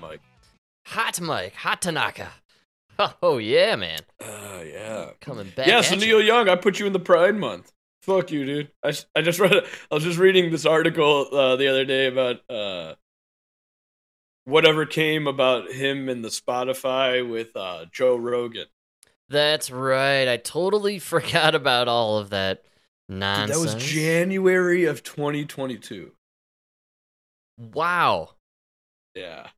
hot mic. Hot Mike, hot Tanaka. Oh yeah, man. Uh, yeah. Coming back. Yeah, so you. Neil Young, I put you in the Pride Month. Fuck you, dude. I, I just read. I was just reading this article uh, the other day about uh, whatever came about him and the Spotify with uh, Joe Rogan. That's right. I totally forgot about all of that Dude, nonsense. that was January of 2022. Wow. Yeah.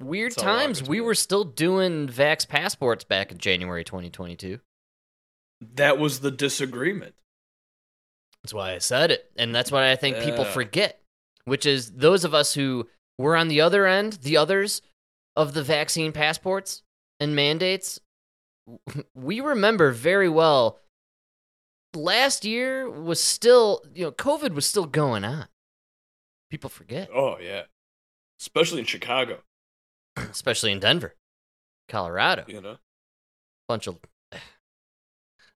Weird long times. We were still doing Vax passports back in January 2022. That was the disagreement. That's why I said it. And that's what I think people forget, which is those of us who were on the other end, the others of the vaccine passports and mandates, we remember very well last year was still, you know, COVID was still going on. People forget, Oh yeah. Especially in Chicago, especially in Denver, Colorado. you know. bunch of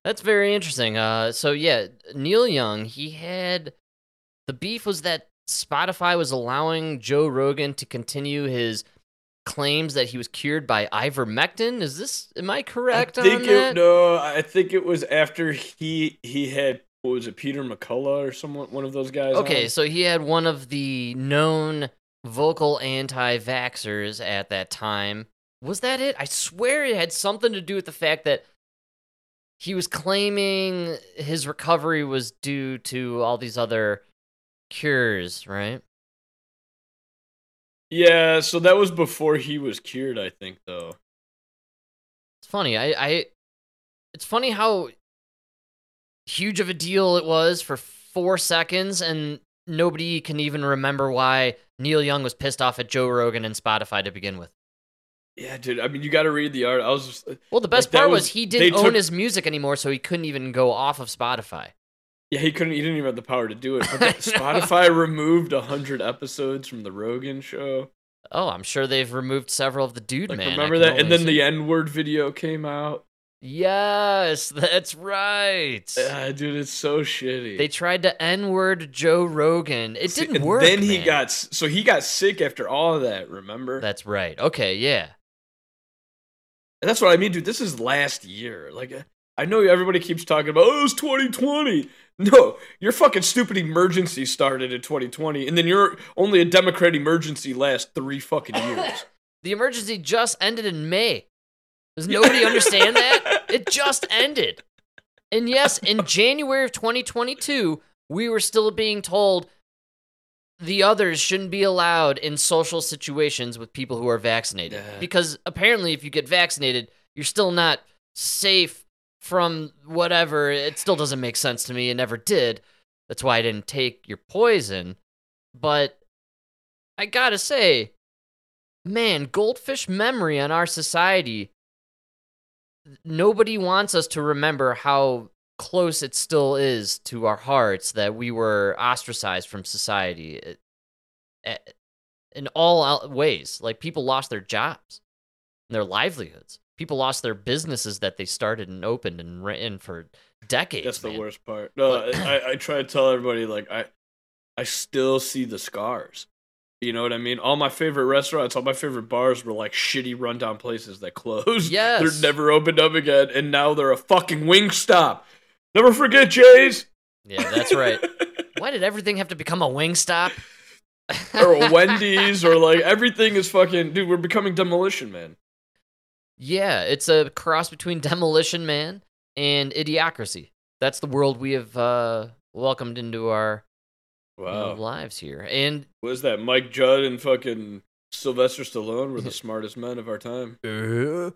that's very interesting uh so yeah neil young he had the beef was that spotify was allowing joe rogan to continue his claims that he was cured by ivermectin is this am i correct I think on it, that no, I think it was after he he had what was it, Peter McCullough or someone one of those guys. okay on? so he had one of the known vocal anti-vaxxers at that time was that it i swear it had something to do with the fact that he was claiming his recovery was due to all these other cures, right? Yeah, so that was before he was cured, I think, though. It's funny. I, I it's funny how huge of a deal it was for four seconds, and nobody can even remember why Neil Young was pissed off at Joe Rogan and Spotify to begin with. Yeah, dude. I mean, you got to read the art. I was just, Well, the best Like, part was, was- he didn't own took- his music anymore, so he couldn't even go off of Spotify. yeah, he couldn't. He didn't even have the power to do it. But Spotify removed hundred episodes from the Rogan show. Oh, I'm sure they've removed several of the dude Like, man. Remember that? And then the. N word video came out. Yes, that's right. Ah, dude, it's so shitty. They tried to N-word Joe Rogan. It See, didn't work. Then he man. got so he got sick after all of that. Remember? That's right. Okay, yeah. And that's what I mean, dude. This is last year. Like, uh, I know everybody keeps talking about, oh, it's 2020. No, your fucking stupid emergency started in 2020, and then you're only a Democrat emergency lasts three fucking years. The emergency just ended in May. Does nobody understand that? It just ended. And yes, in January of 2022, we were still being told the others shouldn't be allowed in social situations with people who are vaccinated. Because apparently, if you get vaccinated, you're still not safe from whatever. It still doesn't make sense to me. It never did. That's why I didn't take your poison. But I gotta say, man, goldfish memory on our society. Nobody wants us to remember how close it still is to our hearts that we were ostracized from society eh, eh, in all ways. Like people lost their jobs, and their livelihoods. People lost their businesses that they started and opened and ran for decades. That's the man. worst part. No, But- I, I try to tell everybody, like, I, I still see the scars. You know what I mean? All my favorite restaurants, all my favorite bars were like shitty rundown places that closed. Yes. They're never opened up again, and now they're a fucking wing stop. Never forget, Jay's. Yeah, that's right. Why did everything have to become a wing stop? or a Wendy's, or like everything is fucking. Dude, we're becoming demolition, man. Yeah, it's a cross between Demolition Man and Idiocracy. That's the world we have uh, welcomed into our Wow. lives here. And was that? Mike Judge and fucking Sylvester Stallone were the smartest men of our time.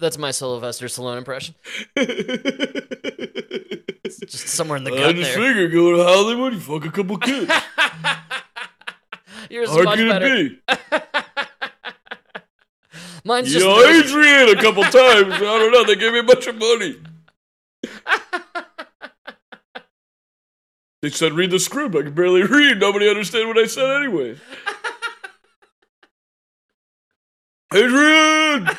that's my Sylvester Stallone impression. Just Just somewhere in the I gut just there. figured go to Hollywood, you fuck a couple kids. Yours is How much could better. it be? Mine's You just know, Adrian a couple times. I don't know. They gave me a bunch of money they said, read the script. I could barely read. Nobody understood what I said anyway. Adrian!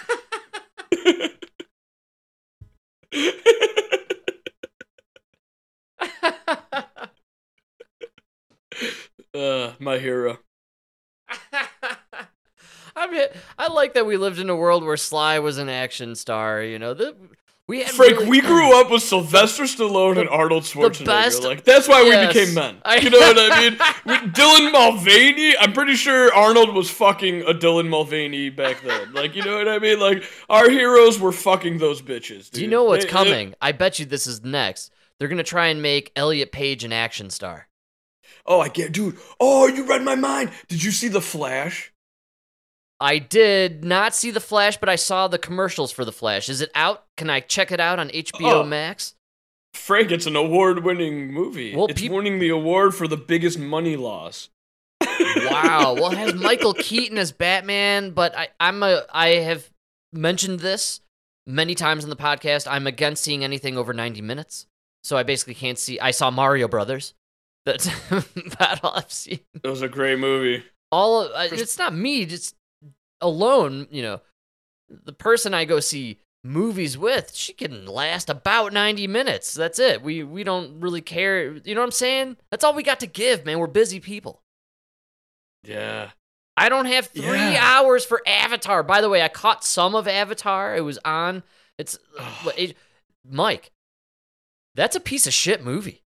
uh, my hero. I mean, I like that we lived in a world where Sly was an action star. You know, the, we had Frank, really- we grew up with Sylvester Stallone and Arnold Schwarzenegger. best- like that's why Yes. we became men. I- you know what I mean? We- Dylan Mulvaney. I'm pretty sure Arnold was fucking a Dylan Mulvaney back then. Like you know what I mean? Like our heroes were fucking those bitches. Do you know what's They- they- coming? I bet you this is next. They're gonna try and make Elliot Page an action star. oh, I get, dude. Oh, you read my mind. Did you see the Flash? I did not see the Flash, but I saw the commercials for the Flash. Is it out? Can I check it out on HBO Oh. Max? Frank, it's an award-winning movie. Well, it's peop- winning the award for the biggest money loss. Wow. Well, it has Michael Keaton as Batman, but I, I'm a I have mentioned this many times in the podcast. I'm against seeing anything over 90 minutes. So I basically can't see I saw Mario Brothers. That's about all I've seen. It was a great movie. All of, uh, it's not me, just alone, you know. The person I go see movies with, she can last about 90 minutes. That's it. We we don't really care. You know what I'm saying? That's all we got to give, man. We're busy people. Yeah. I don't have three Yeah. hours for Avatar. By the way, I caught some of Avatar. It was on. It's it- Mike. That's a piece of shit movie.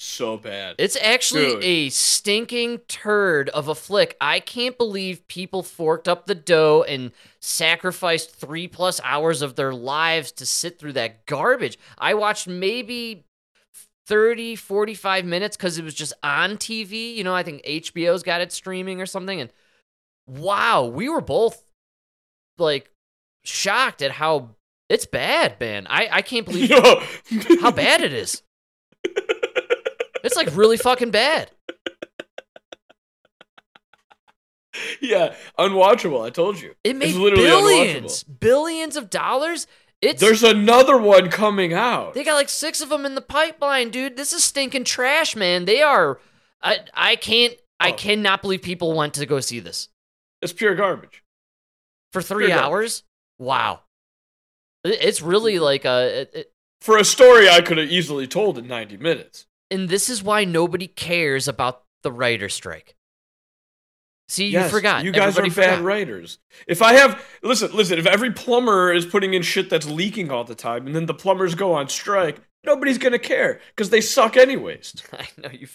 So bad. It's actually Dude. a stinking turd of a flick. I can't believe people forked up the dough and sacrificed three plus hours of their lives to sit through that garbage. I watched maybe 30, 45 minutes because it was just on TV. You know, I think HBO's got it streaming or something. And wow, we were both like shocked at how it's bad, man. I, I can't believe how bad it is. It's like really fucking bad. yeah, unwatchable. I told you. It made billions, billions of dollars. It's There's another one coming out. they got like six of them in the pipeline, dude. This is stinking trash, man. They are. I I can't. I Oh. cannot believe people went to go see this It's pure garbage. for three Pure garbage. hours. Wow, it's really like a. It, it, For a story I could have easily told in 90 minutes. And this is why nobody cares about the writer strike. See, you forgot. You guys are Everybody bad forgot. writers. If I have listen, listen. If every plumber is putting in shit that's leaking all the time, and then the plumbers go on strike, nobody's gonna care because they suck anyways, I know you.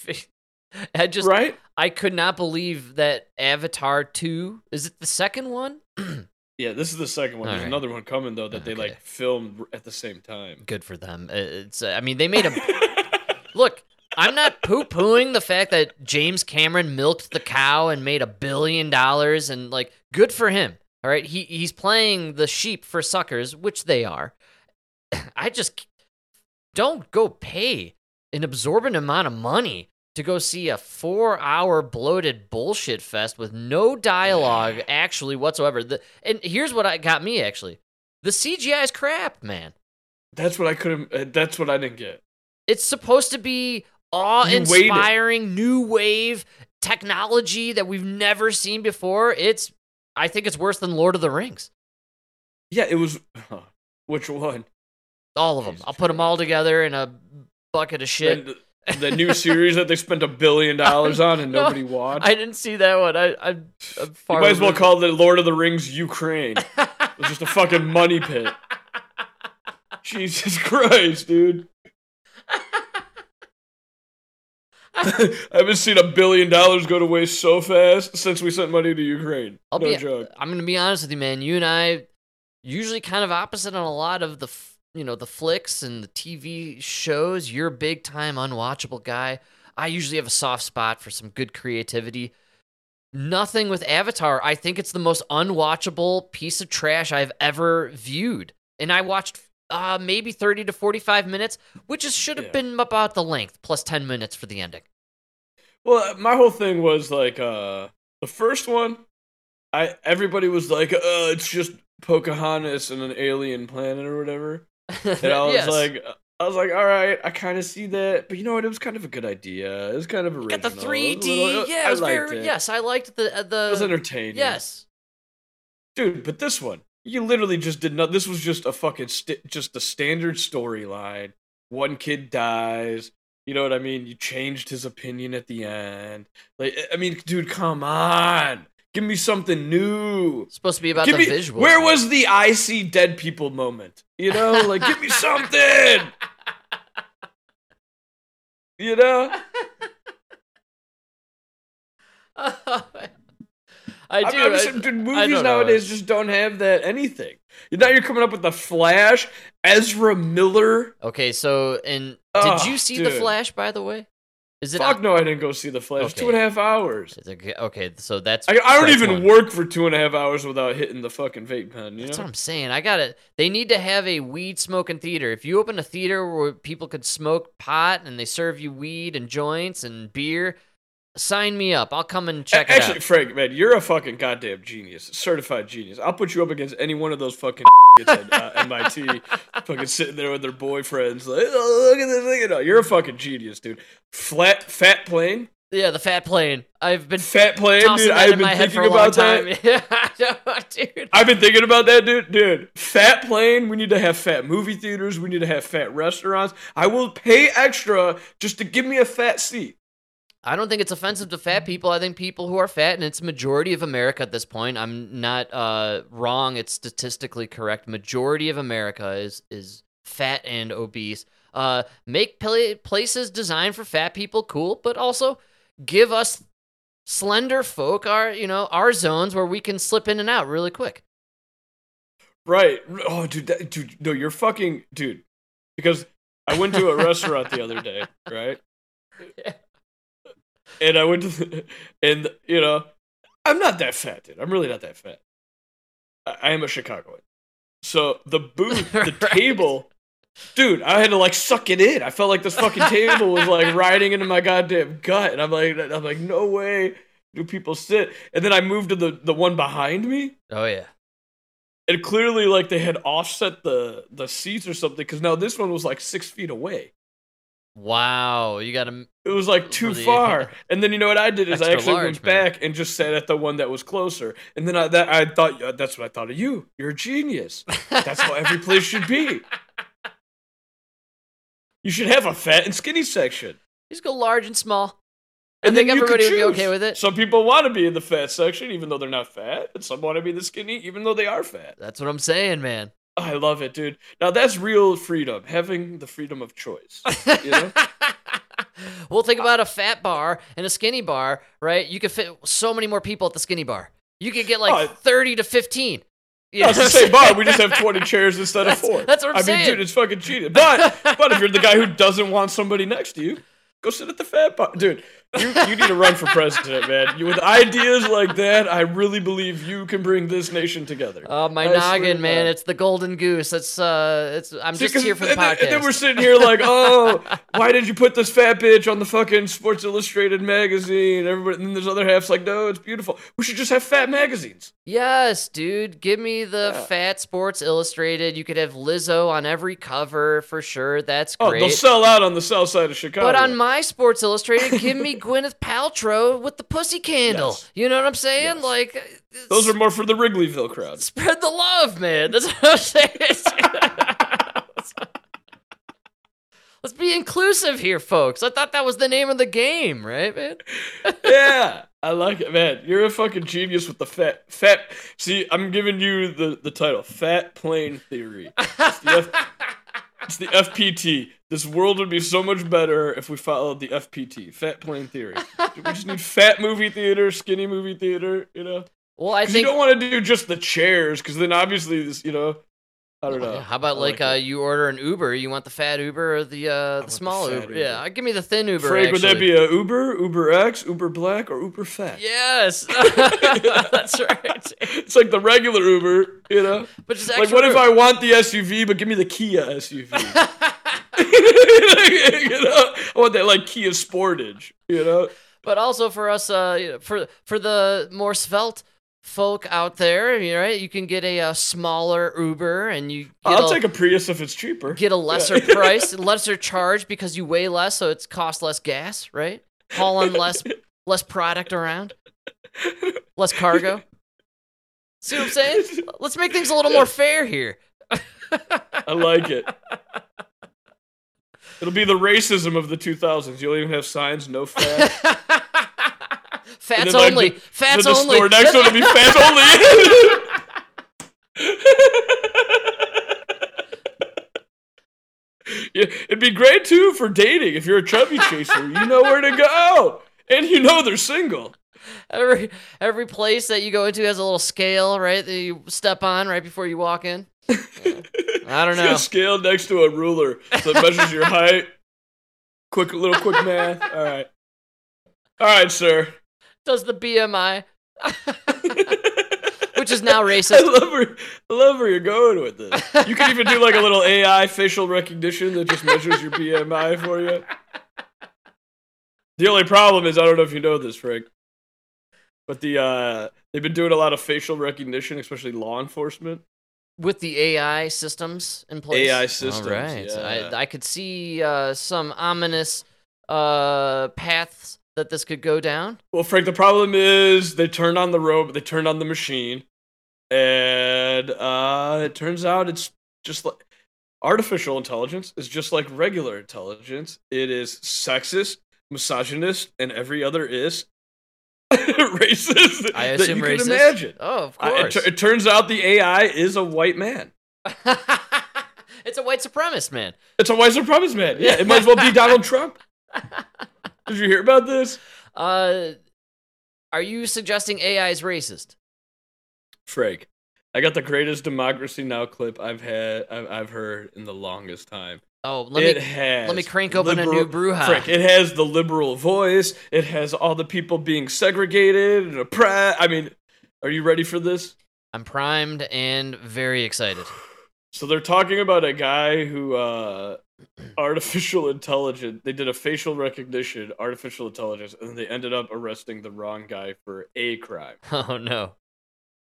I just. right? I could not believe that Avatar 2 is it the second one? Yeah, this is the second one. There's Alright. another one coming though that they like filmed at the same time. Good for them. It's uh, I mean they made a Look, I'm not poo-pooing the fact that James Cameron milked the cow and made a billion dollars and like good for him. All right? He he's playing the sheep for suckers, which they are. I just don't go pay an absorbent amount of money to go see a 4-hour bloated bullshit fest with no dialogue actually whatsoever. The, and here's what I got me actually. The CGI is crap, man. that's what I couldn't. Uh, that's what I didn't get. It's supposed to be awe-inspiring, new wave technology that we've never seen before. It's, I think it's worse than Lord of the Rings. Yeah, it was. Which one? All of them. Jesus I'll put them all together in a bucket of shit. The, the new series that they spent a billion dollars on and No, nobody watched. I didn't see that one. I, I, I'm you might as well call it Lord of the Rings Ukraine. It's just a fucking money pit. Jesus Christ, dude. I haven't seen a billion dollars go to waste so fast since we sent money to Ukraine. I'll no be, joke. I'm gonna be honest with you, man. You and I usually kind of opposite on a lot of the, you know, the flicks and the TV shows. You're a big time unwatchable guy. I usually have a soft spot for some good creativity. Nothing with Avatar. I think it's the most unwatchable piece of trash I've ever viewed, and I watched uh, maybe 30 to 45 minutes, which is, should have Yeah. been about the length plus 10 minutes for the ending. Well, my whole thing was like uh the first one, I everybody was like, uh, it's just Pocahontas and an alien planet or whatever. And I was Yes. like I was like, all right, I kind of see that, but you know what? It was kind of a good idea. It was kind of original. Got the It was 3D. little- yeah, I it was very. it. Yes, I liked the uh, the. It was entertaining. Yes. dude. But this one, you literally just did not. This was just a fucking st- just a standard storyline. One kid dies. You know what I mean? You changed his opinion at the end. Like, I mean, dude, come on. Give me something new. It's supposed to be about Give the me, visuals. where was the I see dead people moment? You know, like give me something. You know, oh, I I'm- do. I'm just- dude, I movies don't know. nowadays just don't have that anything. Now you're coming up with the Flash, Ezra Miller. Okay, so and Oh, did ah, you see the. Flash? By the way, is it? Fuck no, I didn't go see the Flash. Okay. Two and a half hours. It- Okay, so that's. I, I don't even one. work for two and a half hours without hitting the fucking vape pen. You That's know? what I'm saying. I got it. They need to have a weed smoking theater. If you open a theater where people could smoke pot and they serve you weed and joints and beer, sign me up. I'll come and check A- Actually, it out. Frank, man, you're a fucking goddamn genius, certified genius. I'll put you up against any one of those fucking at uh, MIT, fucking sitting there with their boyfriends, like, oh, look at this thing. No, you're a fucking genius, dude. Flat, fat plane, Yeah, the fat plane. I've been fat plane, dude. I've been my head for thinking about that. dude. I've been thinking about that, dude. Dude, fat plane. We need to have fat movie theaters. We need to have fat restaurants. I will pay extra just to give me a fat seat. I don't think it's offensive to fat people. I think people who are fat, and it's majority of America at this point. I'm not uh, wrong. It's statistically correct. Majority of America is is fat and obese. Uh, make pla- places designed for fat people cool, but also give us slender folk our you know our zones where we can slip in and out really quick. Right. Oh, dude, that, dude, no, you're fucking, dude. Because I went to a restaurant the other day, right? Yeah. And I went to, the, and you know, I'm not that fat, dude. I'm really not that fat. I, I am a Chicagoan. So the booth, the Right. table, dude, I had to like suck it in. I felt like this fucking table was like riding into my goddamn gut, and I'm like, I'm like, no way do people sit. And then I moved to the the one behind me, Oh yeah. and clearly like they had offset the the seats or something because now this one was like six feet away Wow, you got to. it was like too the- far and then you know what i did is i actually large, went man. back and just sat at the one that was closer and then i that i thought that's what i thought of you you're a genius that's how every place should be you should have a fat and skinny section You Just go large and small. I and think then everybody would be okay with it. some people want to be in the fat section even though they're not fat and some want to be the skinny even though they are fat That's what I'm saying, man. I love it dude now that's real freedom having the freedom of choice You know? well, think about a fat bar and a skinny bar, right? You could fit so many more people at the skinny bar. You could get like Oh, 30 to 15. Yeah, No, it's the same bar. We just have 20 chairs instead of four. that's what I'm I saying. mean, dude, it's fucking cheating. But but if you're the guy who doesn't want somebody next to you, go sit at the fat bar. Dude, you, you need to run for president, man. You, with ideas like that, I really believe you can bring this nation together. Oh, my I noggin, man. It's the golden goose. It's uh it's I'm See, just here for the and then- podcast. And then we're sitting here like, oh, why did you put this fat bitch on the fucking Sports Illustrated magazine? Everybody, and then there's other half's like, no, it's beautiful. We should just have fat magazines. Yes, dude. Give me the Yeah. Fat Sports Illustrated. You could have Lizzo on every cover for sure. That's Oh, they'll sell out on the south side of Chicago. But on my Sports Illustrated, give me Gwyneth Paltrow with the pussy candle. Yes. You know what I'm saying? Yes. Like Those are more for the Wrigleyville crowd. spread the love, man. That's what I'm saying. Let's be inclusive here, folks. I thought that was the name of the game, right, man? yeah, I like it, man. You're a fucking genius with the fat, fat. See, I'm giving you the the title, Fat Plane Theory. It's the, F, it's the FPT. This world would be so much better if we followed the FPT, Fat Plane Theory. We just need fat movie theater, skinny movie theater. You know, Well, I 'Cause you don't want to do just the chairs, because then obviously this, you know, I don't know. How about I like, like uh, you order an Uber? You want the fat Uber or the uh, the the small fat Uber? Uber. Yeah, give me the thin Uber. Frank, would that be a Uber, Uber X, Uber Black, or Uber Fat? Yes, that's right. It's like the regular Uber, you know. But just Like, what if. I want the SUV, but give me the Kia SUV? you know, I want that like Kia Sportage. You know, but also for us, uh, you know, for for the more svelte folk out there, you know, right? You can get a, uh smaller Uber, and you I'll a, take a Prius if it's cheaper. get a lesser price, lesser charge because you weigh less, so it's cost less gas, right? Hauling less less product around, less cargo. See what I'm saying? Let's make things a little more fair here. I like it. It'll be the racism of the 2000s. You'll even have signs, no fat. Fats like, only. the- Fats the only. store next one will be fats only. yeah, it'd be great too for dating if you're a chubby chaser. You know where to go, and you know they're single. every every place that you go into has a little scale, right? That you step on right before you walk in. I don't It's know. a scale next to a ruler so it measures your height. Quick, little quick math. All right, all right, sir. Does the BMI, which is now racist. I love where I love where you're going with this. You can even do like a little AI facial recognition that just measures your BMI for you. The only problem is I don't know if you know this, Frank, but the uh, they've been doing a lot of facial recognition, especially law enforcement. With the AI systems in place. AI systems, All right. yeah. I, I could see uh, some ominous uh, paths that this could go down. Well, Frank, the problem is they turned on the robot, they turned on the machine, and uh, it turns out it's just like artificial intelligence is just like regular intelligence. It is sexist, misogynist, and every other is racist I that assume you racist. can imagine. Oh, of I- it, course. it turns out the AI is a white man. it's a white supremacist man. It's a white supremacist man. Yeah, it might as well be Donald Trump. Did you hear about this? Uh, are you suggesting AI is racist? Frank, I got the greatest Democracy Now clip I've had I've, I've heard in the longest time. Oh, let it me has let me crank open a new brouhaha. Frank, it has the liberal voice. It has all the people being segregated and oppressed. I mean, are you ready for this? I'm primed and very excited. So they're talking about a guy who uh artificial intelligence they did a facial recognition artificial intelligence and they ended up arresting the wrong guy for a crime Oh no.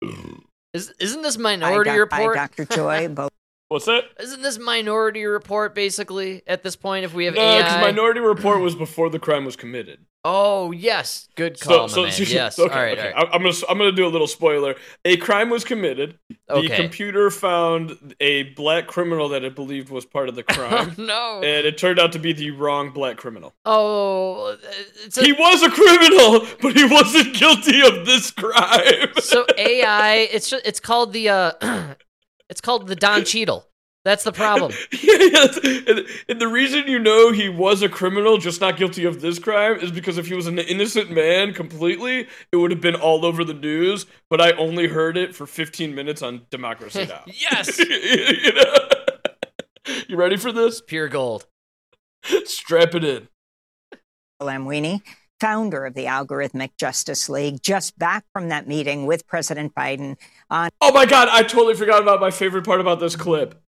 Is isn't this Hi, minority doc- report? Hi, Dr. Joy. Both what's that Isn't this minority report basically at this point if we have no because minority report was before the crime was committed oh yes, good call, my man. yes. okay, all right, okay. all right. I'm gonna I'm gonna do a little spoiler. A crime was committed. The Okay. computer found a black criminal that it believed was part of the Oh crime, no. and it turned out to be the wrong black criminal. oh, it's a, He was a criminal, but he wasn't guilty of this crime. so AI. It's ju- it's called the uh, it's called the Don Cheadle. That's the problem. yeah, yes. And, and the reason you know he was a criminal, just not guilty of this crime, is because if he was an innocent man completely, it would have been all over the news. But I only heard it for 15 minutes on Democracy Now! yes, you, know? you ready for this? pure gold. Strap it in. Lamwini, founder of the Algorithmic Justice League, just back from that meeting with President Biden on Oh my god, I totally forgot about my favorite part about this clip.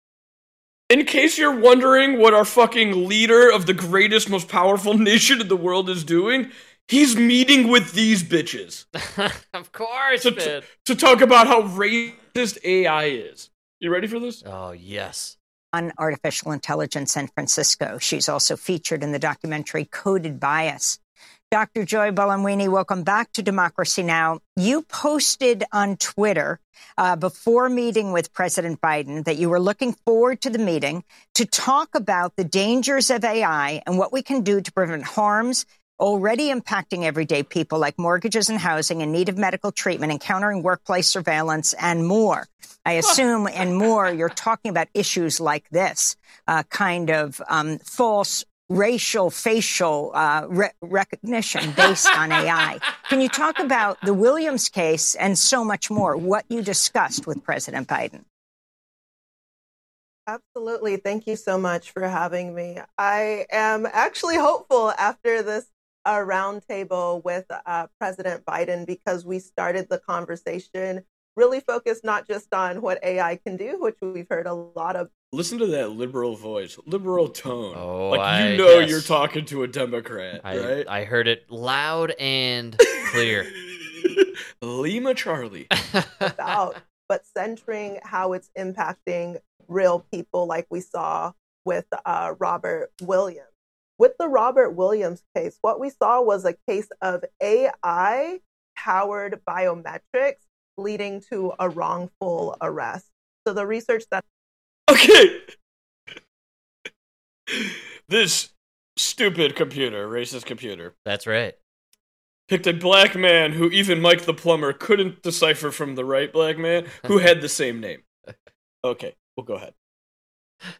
In case you're wondering what our fucking leader of the greatest, most powerful nation in the world is doing, he's meeting with these bitches of course, to, man. to, to talk about how racist AI is. You ready for this? Oh yes. on artificial intelligence San Francisco. She's also featured in the documentary Coded Bias. Dr. Joy Buolamwini, welcome back to Democracy Now! You posted on Twitter uh, before meeting with President Biden that you were looking forward to the meeting to talk about the dangers of AI and what we can do to prevent harms already impacting everyday people like mortgages and housing in need of medical treatment, encountering workplace surveillance, and more. I assume, and more, you're talking about issues like this uh, kind of um, false racial facial uh, re- recognition based on AI. Can you talk about the Williams case and so much more, what you discussed with President Biden? Absolutely. Thank you so much for having me. I am actually hopeful after this uh, roundtable with uh, President Biden because we started the conversation really focused not just on what AI can do, which we've heard a lot of. Listen to that liberal voice, liberal tone. Oh, like I- you know yes. you're talking to a Democrat, I right? I heard it loud and clear. Lima Charlie. about, but centering how it's impacting real people, like we saw with uh, Robert Williams. With the Robert Williams case, what we saw was a case of AI powered biometrics leading to a wrongful arrest. So the research that Okay. this stupid computer, racist computer, That's right. picked a black man who even Mike the plumber couldn't decipher from the right black man who had the same name. Okay, we'll go ahead.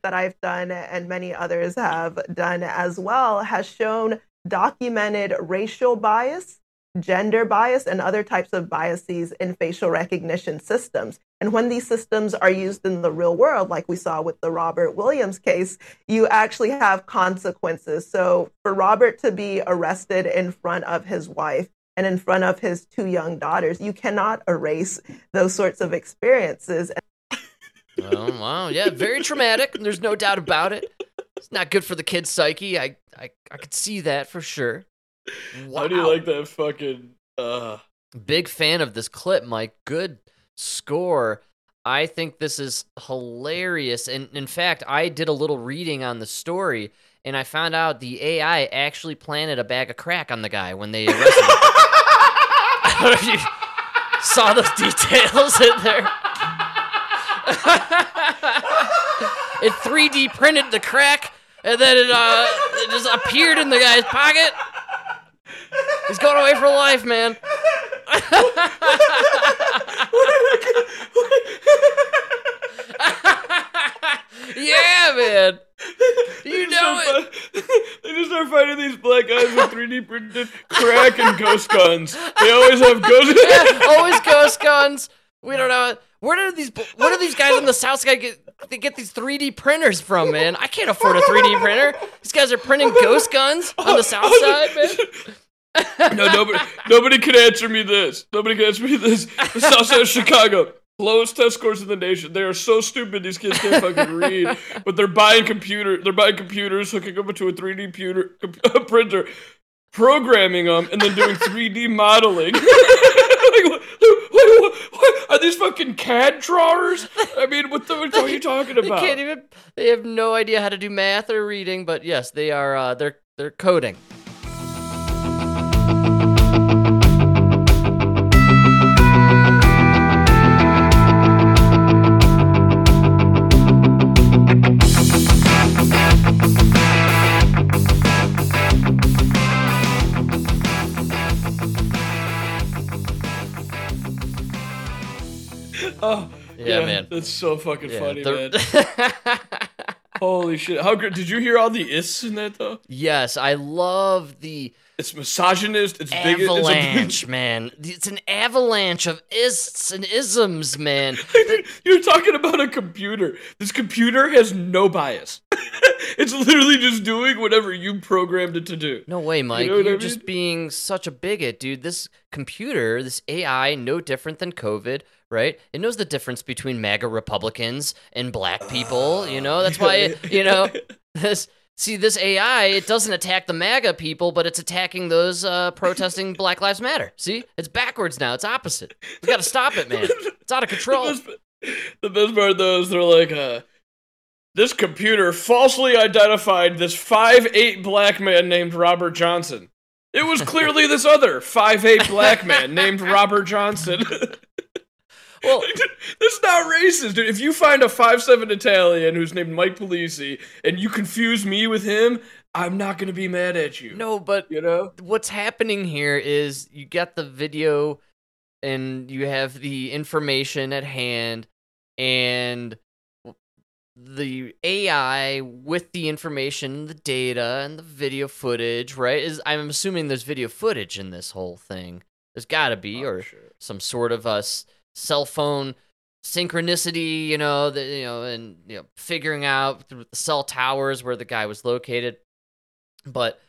that I've done and many others have done as well has shown documented racial bias, gender bias, and other types of biases in facial recognition systems. And when these systems are used in the real world, like we saw with the Robert Williams case, you actually have consequences. So for Robert to be arrested in front of his wife, and in front of his two young daughters, you cannot erase those sorts of experiences. Oh wow, yeah, very traumatic. There's no doubt about it. It's not good for the kid's psyche. I I, I could see that for sure. Wow. How do you like that fucking uh Big fan of this clip, Mike. Good score. I think this is hilarious. And in fact, I did a little reading on the story and I found out the AI actually planted a bag of crack on the guy when they arrested him. I don't know if you saw those details in there. it 3D printed the crack and then it, uh, it just appeared in the guy's pocket. He's going away for life, man. yeah, man. You know it. they just start fighting these black guys with 3D printed crack and ghost guns. They always have ghost Yeah, always ghost guns. We don't know. Where do these Where do these guys in the south side get they get these 3D printers from, man? I can't afford a 3D printer. These guys are printing ghost guns on the south side, man. no, nobody, nobody can answer me this. Nobody can answer me this. The South Side of Chicago, lowest test scores in the nation. They are so stupid. These kids can't fucking read, but they're buying computer. They're buying computers, hooking up into a 3D puter, com- printer, programming them, and then doing 3D modeling. like, what, what, what, what? Are these fucking CAD drawers? I mean, what the what are you talking about? They can't even. They have no idea how to do math or reading. But yes, they are. Uh, they're they're coding. Oh, Yeah, man. That's so fucking Yeah, funny, man. Holy shit! How great! Did you hear all the ists in that though? yes, I love the It's misogynist. It's big. Avalanche, man. It's an avalanche of ists and isms, man. You're talking about a computer. This computer has no bias. it's literally just doing whatever you programmed it to do. No way, Mike. know what You I are just being such a bigot, dude. This computer, this AI, no different than COVID, right? It knows the difference between MAGA Republicans and black people. you know, that's why, it, you know, this. See, this AI, it doesn't attack the MAGA people, but it's attacking those uh, protesting Black Lives Matter. See, it's backwards now. It's opposite. We got to stop it, man. It's out of control. The best, the best part though is they're like, uh, this computer falsely identified this five eight black man named Robert Johnson. It was clearly this other five eight black man named Robert Johnson. Well, That's not racist, dude. If you find a five seven Italian who's named Mike Polisi and you confuse me with him, I'm not gonna be mad at you. no, but you know. what's happening here is you get the video and you have the information at hand and the AI with the information, the data and the video footage, right? Is I'm assuming there's video footage in this whole thing. There's got to be Oh, or sure. some sort of a s- cell phone synchronicity, you know, that you know, and you know, figuring out through the cell towers where the guy was located. But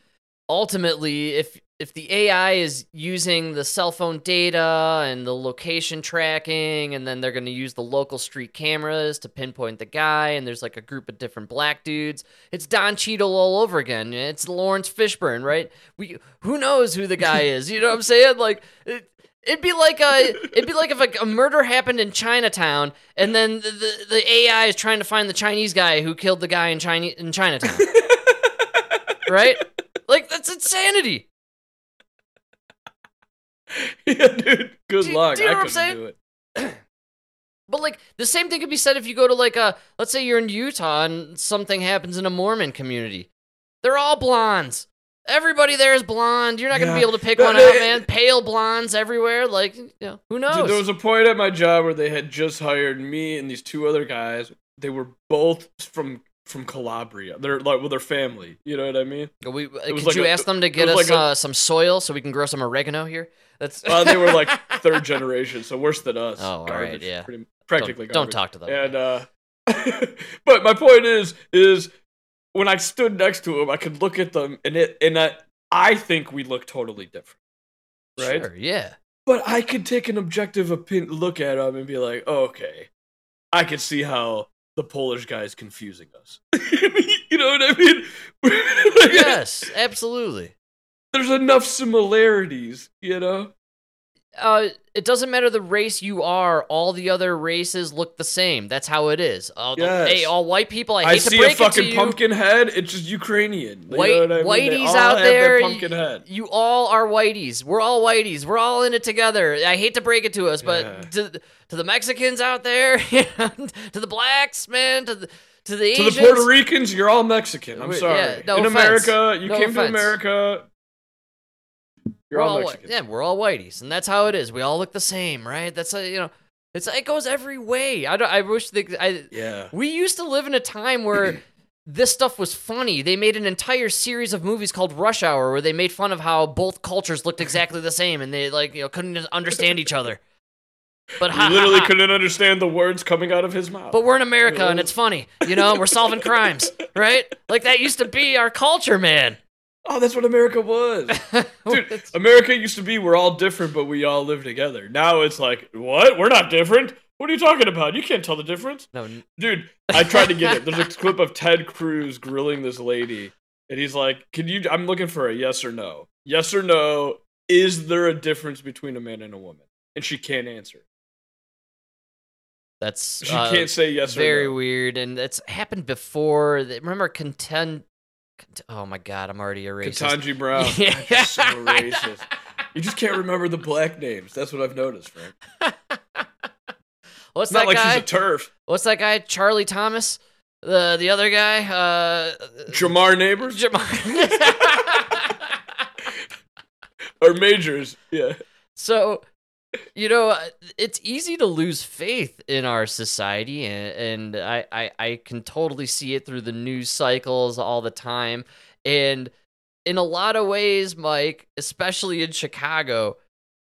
ultimately, if if the AI is using the cell phone data and the location tracking, and then they're going to use the local street cameras to pinpoint the guy, and there's like a group of different black dudes, it's Don Cheadle all over again. It's Laurence Fishburne, right? We who knows who the guy is? You know what I'm saying? Like. It, It'd be like a, it'd be like if a, a murder happened in Chinatown, and then the, the, the AI is trying to find the Chinese guy who killed the guy in China in Chinatown, right? Like that's insanity. yeah, dude. Good Do luck. do you know I what I'm couldn't saying? do it. But like the same thing could be said if you go to like a, let's say you're in Utah and something happens in a Mormon community. They're all blondes. Everybody there is blonde. You're not gonna be able to pick No, one no, out, it- man. Pale blondes everywhere. Like, you know, who knows? Dude, there was a point at my job where they had just hired me and these two other guys. They were both from from Calabria. They're like with their family. You know what I mean? we, could like you a- ask them to get us like a- uh, some soil so we can grow some oregano here? That's Uh, they were like third generation, so worse than us. Oh, all right, yeah. pretty- don't, practically. don't talk to them. And uh, but my point is, is when I stood next to him, I could look at them, and it, and I, I think we look totally different, right? Sure, yeah. But I could take an objective opin- look at him and be like, oh, okay, I can see how the Polish guy is confusing us. you know what I mean? yes, absolutely. There's enough similarities, you know. Uh, it doesn't matter the race you are. All the other races look the same. That's how it is. All the- Hey, all white people. I hate I, to see break a fucking it to you. pumpkin head. It's just Ukrainian. You White, know what I mean? They all out have that there. pumpkin head. You all are whiteys. We're all whiteys. We're all in it together. I hate to break it to us, but Yeah. to to the Mexicans out there, to the blacks, man, to the to the To the Puerto Ricans, you're all Mexican. I'm sorry. yeah, no In offense. America, you No came to. America. You're we're all, all yeah, we're all whiteys, and that's how it is. We all look the same, right? That's a, you know, it's it goes every way. I don't. I wish the I Yeah. We used to live in a time where this stuff was funny. They made an entire series of movies called Rush Hour where they made fun of how both cultures looked exactly the same and they like, you know, couldn't understand each other. But ha, You ha, literally ha. couldn't understand the words coming out of his mouth. But we're in America and it's funny. You know, we're solving crimes, right? Like that used to be our culture, man. Oh, that's what America was. Dude, America used to be we're all different, but we all live together. Now it's like, what? We're not different. What are you talking about? You can't tell the difference. no, n- Dude, I tried to get it. There's a clip of Ted Cruz grilling this lady, and he's like, "Can you? I'm looking for a yes or no. Yes or no. Is there a difference between a man and a woman?" And she can't answer. that's She uh, can't say yes very no. weird and it's happened before. Remember contend Oh my god, I'm already a racist. Ketanji Brown. Yeah. God, so racist. You just can't remember the black names. That's what I've noticed, Frank. What's It's not that like guy? she's a turf. What's that guy? Charlie Thomas, the the other guy. Uh, Jamar Neighbors Jamar. or Majors. Yeah. so, you know, it's easy to lose faith in our society, and, and I, I I can totally see it through the news cycles all the time, and in a lot of ways, Mike, especially in Chicago.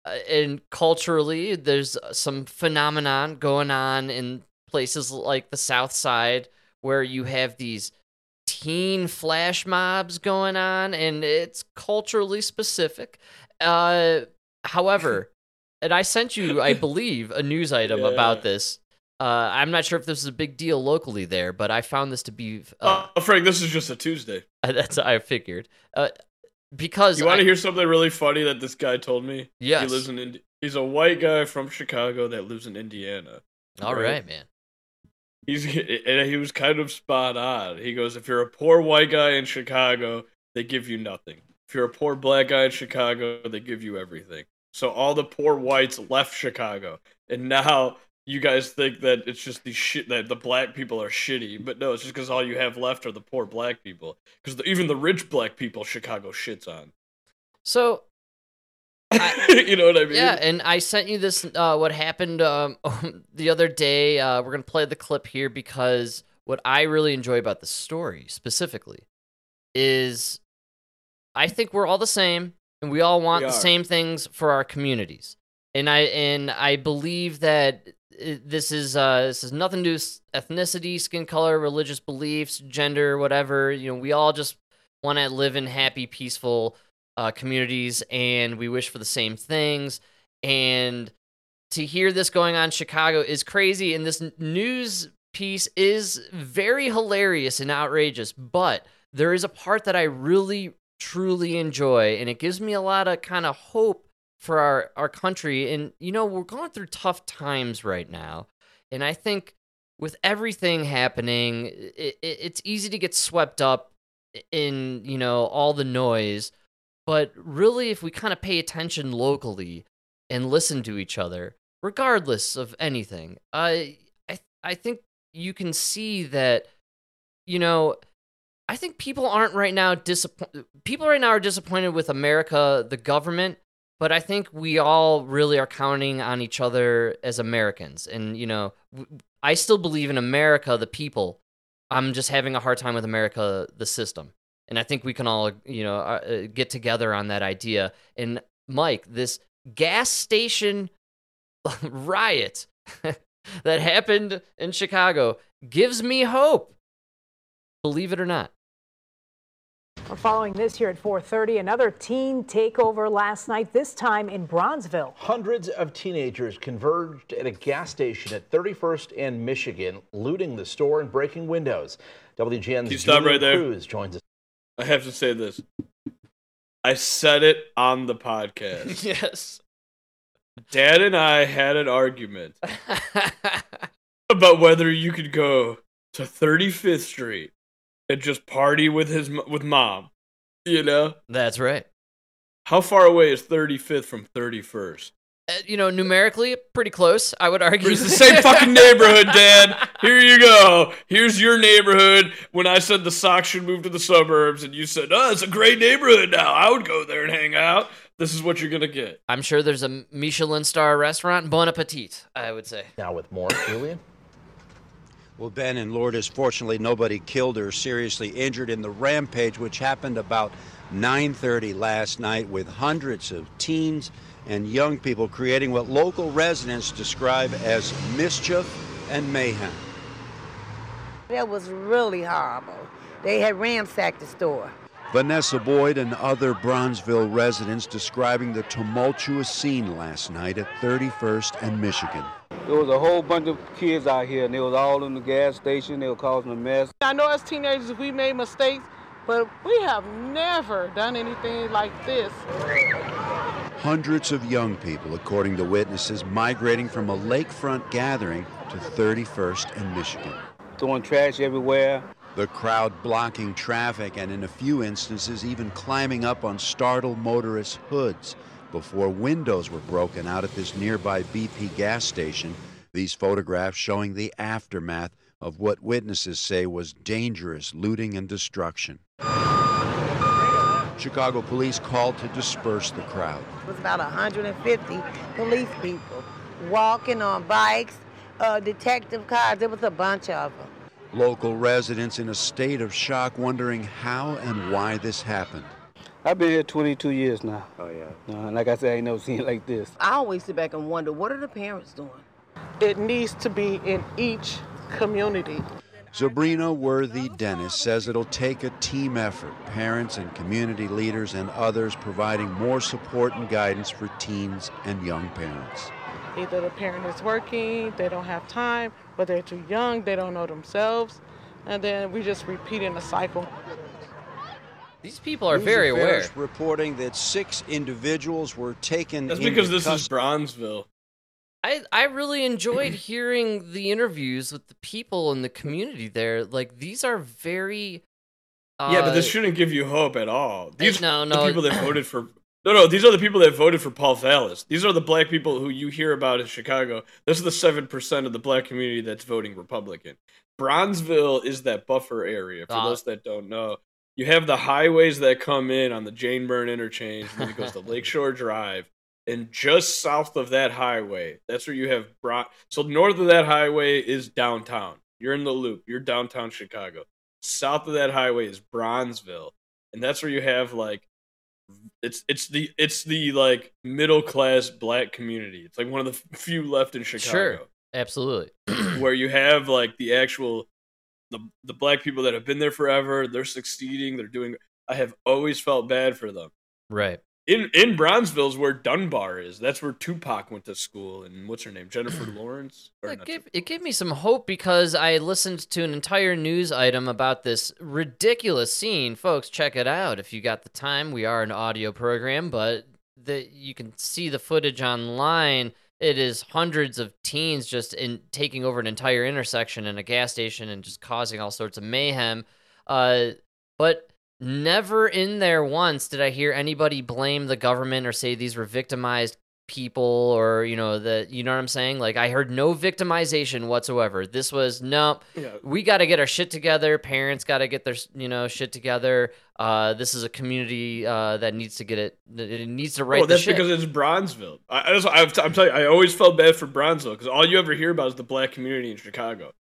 Uh, and culturally, there's some phenomenon going on in places like the South Side where you have these teen flash mobs going on, and it's culturally specific. Uh, however, and I sent you, I believe, a news item Yeah. about this. Uh, I'm not sure if this is a big deal locally there, but I found this to be. Uh, Oh, Frank, this is just a Tuesday. that's I figured. Uh, because You want to hear something really funny that this guy told me? Yes. He lives in Indi- He's a white guy from Chicago that lives in Indiana. all right. right, man. He's and he was kind of spot on. He goes, if you're a poor white guy in Chicago, they give you nothing. If you're a poor black guy in Chicago, they give you everything. So all the poor whites left Chicago, and now you guys think that it's just the shit that the black people are shitty, but no, it's just because all you have left are the poor black people. Because even the rich black people, Chicago shits on. So you know what I mean? Yeah, and I sent you this. Uh, what happened um, the other day? Uh, we're gonna play the clip here because what I really enjoy about the story specifically is I think we're all the same and we all want We the same things for our communities. And I and I believe that this is uh, this has nothing to do with ethnicity, skin color, religious beliefs, gender, whatever. You know, we all just want to live in happy, peaceful uh, communities, and we wish for the same things. And to hear this going on in Chicago is crazy, and this news piece is very hilarious and outrageous. But there is a part that I really, truly enjoy, and it gives me a lot of kind of hope for our, our country. And, you know, we're going through tough times right now. And I think with everything happening, it, it, it's easy to get swept up in, you know, all the noise. But really, if we kind of pay attention locally and listen to each other, regardless of anything, I, I, I think you can see that, you know, I think people aren't right now disappointed. People right now are disappointed with America, the government, but I think we all really are counting on each other as Americans. And you know, I still believe in America, the people. I'm just having a hard time with America, the system. And I think we can all, you know, uh, uh, get together on that idea. And Mike, this gas station riot that happened in Chicago gives me hope. Believe it or not. We're following this here at 4:30. Another teen takeover last night. This time in Bronzeville. Hundreds of teenagers converged at a gas station at 31st and Michigan, looting the store and breaking windows. WGN's you stop Julian right there? Crews joins us. I have to say this. I said it on the podcast. yes. Dad and I had an argument about whether you could go to 35th Street and just party with his with mom. You know, That's right. how far away is 35th from 31st? Uh, you know, numerically, pretty close, I would argue. It's the same fucking neighborhood, Dad. Here you go. Here's your neighborhood. When I said the Sox should move to the suburbs, and you said, "Oh, it's a great neighborhood now. I would go there and hang out." This is what you're gonna get. I'm sure there's a Michelin star restaurant, Bon Appetit, I would say. Now with more, Julian. Well, Ben and Lourdes, fortunately, nobody killed or seriously injured in the rampage, which happened about 9:30 last night, with hundreds of teens and young people creating what local residents describe as mischief and mayhem. That was really horrible. They had ransacked the store. Vanessa Boyd and other Bronzeville residents describing the tumultuous scene last night at 31st and Michigan. There was a whole bunch of kids out here, and they was all in the gas station. They were causing a mess. I know as teenagers we made mistakes, but we have never done anything like this. Hundreds of young people, according to witnesses, migrating from a lakefront gathering to 31st and Michigan. Throwing trash everywhere. The crowd blocking traffic and, in a few instances, even climbing up on startled motorists' hoods before windows were broken out at this nearby BP gas station. These photographs showing the aftermath of what witnesses say was dangerous looting and destruction. Chicago police called to disperse the crowd. It was about 150 police people walking on bikes, uh, detective cars. There was a bunch of them. Local residents in a state of shock wondering how and why this happened. I've been here 22 years now. Oh yeah. Uh, like I said, I ain't never seen it like this. I always sit back and wonder, what are the parents doing? It needs to be in each community. Sabrina Worthy Dennis says it'll take a team effort, parents and community leaders and others providing more support and guidance for teens and young parents. Either the parent is working, they don't have time, but they're too young, they don't know themselves, and then we just repeating the cycle. These people are News very aware. reporting that six individuals were taken That's because this is custody. Bronzeville. I, I really enjoyed hearing the interviews with the people in the community there. Like these are very uh, yeah, but this shouldn't give you hope at all. These no, no. the people that voted for. No, no, these are the people that voted for Paul Vallas. These are the black people who you hear about in Chicago. This is the seven percent of the black community that's voting Republican. Bronzeville is that buffer area. For those that don't know, you have the highways that come in on the Jane Byrne interchange, and then it goes to Lakeshore Drive, and just south of that highway, that's where you have Bron. So north of that highway is downtown. You're in the loop. You're downtown Chicago. South of that highway is Bronzeville, and that's where you have like it's it's the it's the like middle class black community. It's like one of the few left in Chicago Sure, absolutely. where you have like the actual the the black people that have been there forever. They're succeeding. They're doing. I have always felt bad for them. right. In in Bronzeville's where Dunbar is. That's where Tupac went to school. And what's her name? Jennifer Lawrence. Or It gave, it gave me some hope because I listened to an entire news item about this ridiculous scene. Folks, check it out if you got the time. We are an audio program, but the, you can see the footage online. It is hundreds of teens just in taking over an entire intersection in a gas station and just causing all sorts of mayhem. Uh, but never in there once did I hear anybody blame the government or say these were victimized people or you know the you know what I'm saying? Like I heard no victimization whatsoever. This was no Yeah. we got to get our shit together. Parents got to get their you know shit together. Uh, this is a community uh, that needs to get it. It needs to write oh, the that's because it's Bronzeville. I, I just, I've, I'm telling you, I always felt bad for Bronzeville because all you ever hear about is the black community in Chicago,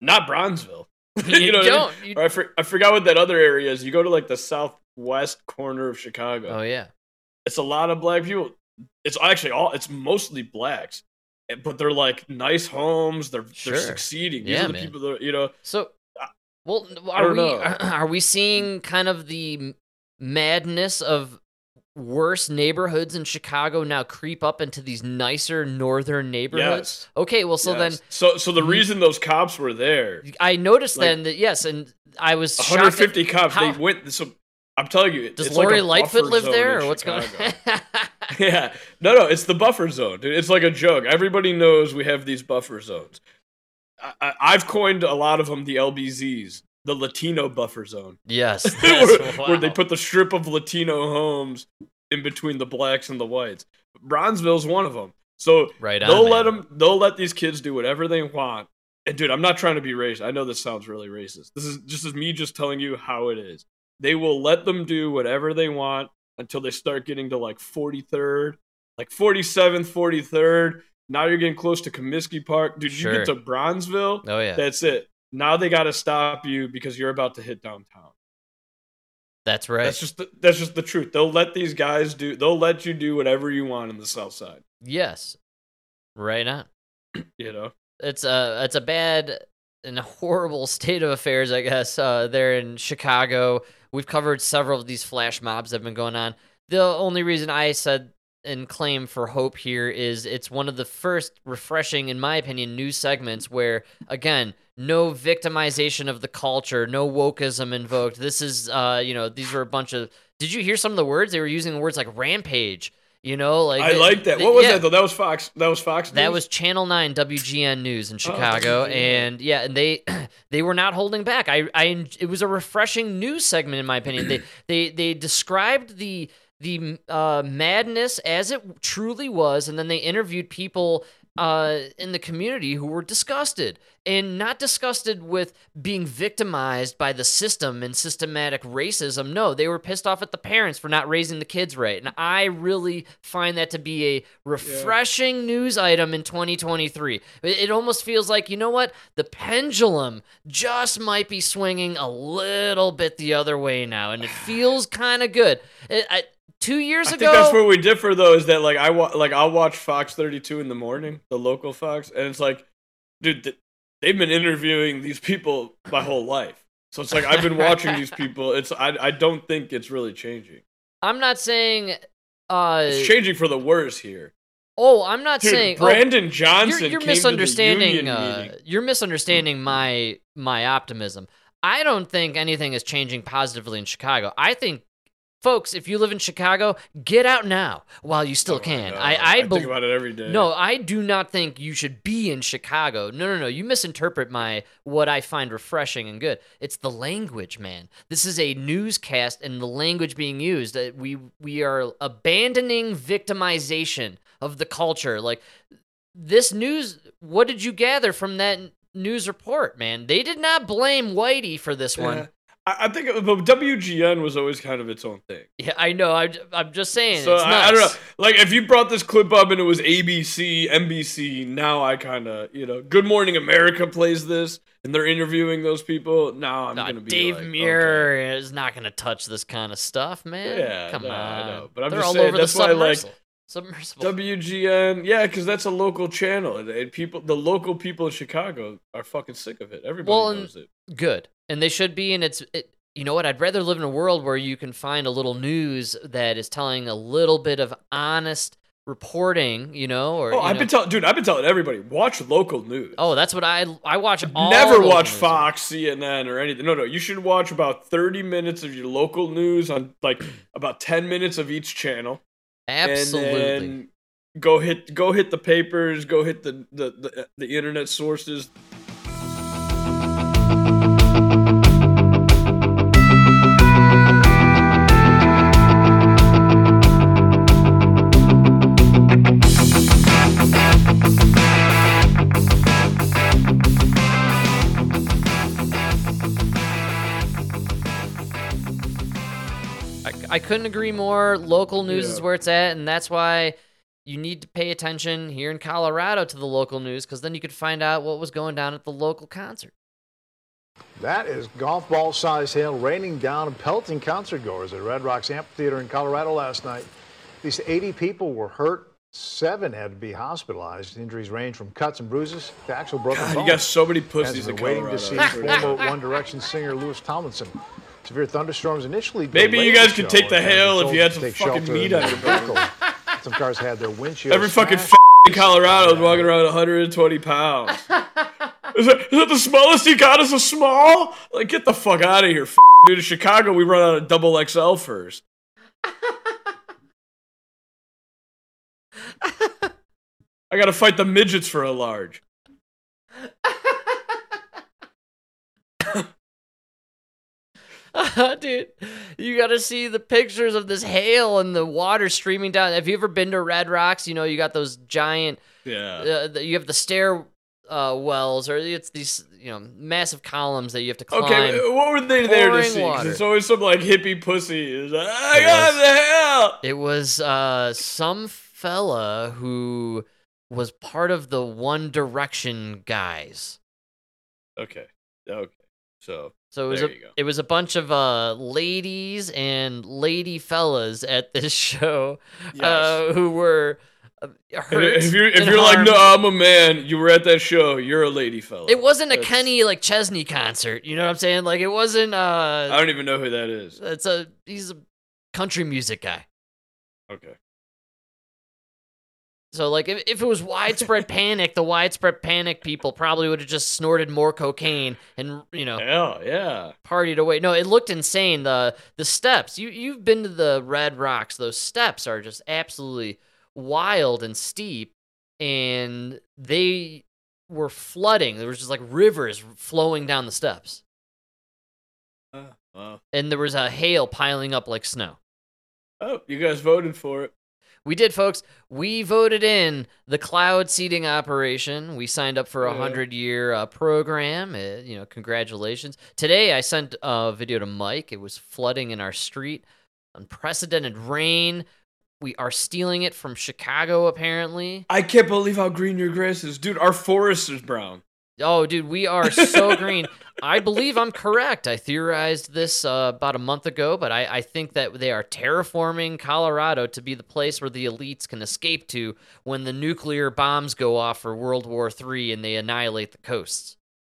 not Bronzeville. You know what I mean? don't. You- I, for, I forgot what that other area is. You go to like the southwest corner of Chicago. oh yeah, It's a lot of black people. It's actually all. It's mostly blacks, but they're like nice homes. They're Sure. they're succeeding. These Yeah, are the man. people that you know. So, well, I are don't we know. are we seeing kind of the madness of worse neighborhoods in Chicago now creep up into these nicer northern neighborhoods? Yes. Okay, well, so Yes. then so so the reason those cops were there, I noticed Like, then that yes, and I was 150 at cops. how- They went. So I'm telling you, Does it's like Lori Lightfoot live there, or what's going? on? yeah, no, no, it's the buffer zone, dude. It's like a joke. Everybody knows we have these buffer zones. I, I, I've coined a lot of them the LBZs, the Latino buffer zone. yes, where, yes, where they put the strip of Latino homes in between the blacks and the whites. Bronzeville's one of them. So Right on, they'll let them. They'll let these kids do whatever they want. And dude, I'm not trying to be racist. I know this sounds really racist. This is just as me just telling you how it is. They will let them do whatever they want until they start getting to like 43rd, like 47th, 43rd. Now you're getting close to Comiskey Park. Dude, you get to Bronzeville. Oh yeah, That's it. Now they got to stop you because you're about to hit downtown. that's right. That's just the, that's just the truth. They'll let these guys do. They'll let you do whatever you want in the South Side. yes, right on. You know. it's a it's a bad and horrible state of affairs, I guess. Uh, there in Chicago, we've covered several of these flash mobs that have been going on. The only reason I said and claim for hope here is it's one of the first refreshing, in my opinion, news segments where again. No victimization of the culture, no wokeism invoked. This is, uh, you know, these were a bunch of. Did you hear some of the words? They were using the words like rampage. You know, like I like that. What was yeah. that though? That was Fox. That was Fox. That was Channel 9 WGN News in Chicago WGN. and yeah, and they they were not holding back. I I it was a refreshing news segment in my opinion. they they they described the the uh, madness as it truly was and then they interviewed people uh, in the community who were disgusted and not disgusted with being victimized by the system and systematic racism. No, they were pissed off at the parents for not raising the kids right. And I really find that to be a refreshing news item in 2023. It, it almost feels like, you know what? The pendulum just might be swinging a little bit the other way now. And it feels kind of good. It, I, two years I ago. think that's where we differ though. Is that like I wa- like I'll watch Fox 32 in the morning, the local Fox, and it's like, dude, th- they've been interviewing these people my whole life. So it's like I've been watching these people. It's I I don't think it's really changing. I'm not saying. Uh, It's changing for the worse here. Oh, I'm not Dude, saying oh, Brandon Johnson You're, you're came to the misunderstanding. uh, you're misunderstanding my my optimism. I don't think anything is changing positively in Chicago. I think, folks, if you live in Chicago, get out now while you still oh, can. Oh, I I, I bel- think about it every day. No, I do not think you should be in Chicago. No, no, no. You misinterpret my what I find refreshing and good. It's the language, man. This is a newscast and the language being used. We we are abandoning victimization of the culture. Like this news, what did you gather from that news report, man? They did not blame Whitey for this one. Yeah. I, I think, but WGN was always kind of its own thing. Yeah, I know. I, I'm just saying. So I, I don't know. Like if you brought this clip up and it was ABC, NBC, now I kind of you know, Good Morning America plays this and they're interviewing those people. Now I'm Nah, gonna be Dave like, Muir is not going to touch this kind of stuff, man. Yeah, come no, on. I know. But I'm They're just all saying, over that's the why, like, submersible. WGN, yeah, because that's a local channel, and, people, the local people in Chicago are fucking sick of it. Everybody Well, knows it. Good, and they should be. And it's, it, you know what? I'd rather live in a world where you can find a little news that is telling a little bit of honest reporting. You know, or Oh, I've know- been telling, dude, I've been telling everybody, watch local news. Oh, that's what I I watch. All Never watch news. Fox, CNN, or anything. No, no. You should watch about 30 minutes of your local news on like about 10 minutes of each channel. Absolutely. And then go hit go hit the papers, go hit the the, the, the internet sources. I couldn't agree more. Local news is where it's at, and that's why you need to pay attention here in Colorado to the local news because then you could find out what was going down at the local concert. That is golf ball sized hail raining down and pelting concert goers at Red Rocks Amphitheater in Colorado last night. At least 80 people were hurt. Seven had to be hospitalized. Injuries range from cuts and bruises to actual broken God, you got so many pussies we're in waiting Colorado. to see That's former One Direction singer Louis Tomlinson. Severe thunderstorms initially. Maybe you guys could take the and hail if you had some fucking shelter meat in on your the vehicle. Some cars had their windshields Every fucking smashed. f- in Colorado is walking around 120 pounds. Is that, is that the smallest you got? Is a small? Like, get the fuck out of here, f- dude. In Chicago, we run out of double XL first. I gotta fight the midgets for a large. Dude, you got to see the pictures of this hail and the water streaming down. Have you ever been to Red Rocks? You know, you got those giant, Yeah. uh, the- you have the stair uh, wells, or it's these, you know, massive columns that you have to climb. Okay, what were they there to see? it's always some like hippie pussy. Is like, I It got was- the hell. It was uh, some fella who was part of the One Direction guys. Okay, okay. So, So it was there a it was a bunch of uh, ladies and lady fellas at this show uh, who were uh, hurt. if you're if you're like, no, I'm a man. You were at that show. You're a lady fella. It wasn't a That's- Kenny like Chesney concert. You know what I'm saying? Like it wasn't. uh I don't even know who that is. It's a he's a country music guy. Okay. So like if, if it was widespread panic, the widespread panic people probably would have just snorted more cocaine and you know Yeah, yeah. partied away. No, it looked insane. The the steps. You you've been to the Red Rocks. Those steps are just absolutely wild and steep and they were flooding. There was just like rivers flowing down the steps. Uh, wow. And there was a hail piling up like snow. Oh, you guys voted for it. We did, folks. We voted in the cloud seeding operation. We signed up for a hundred year uh, program. Uh, you know, congratulations. Today, I sent a video to Mike. It was flooding in our street, unprecedented rain. We are stealing it from Chicago, apparently. I can't believe how green your grass is, dude. Our forest is brown. Oh, dude, we are so green. I believe I'm correct. I theorized this uh, about a month ago, but I, I think that they are terraforming Colorado to be the place where the elites can escape to when the nuclear bombs go off for World War III and they annihilate the coasts.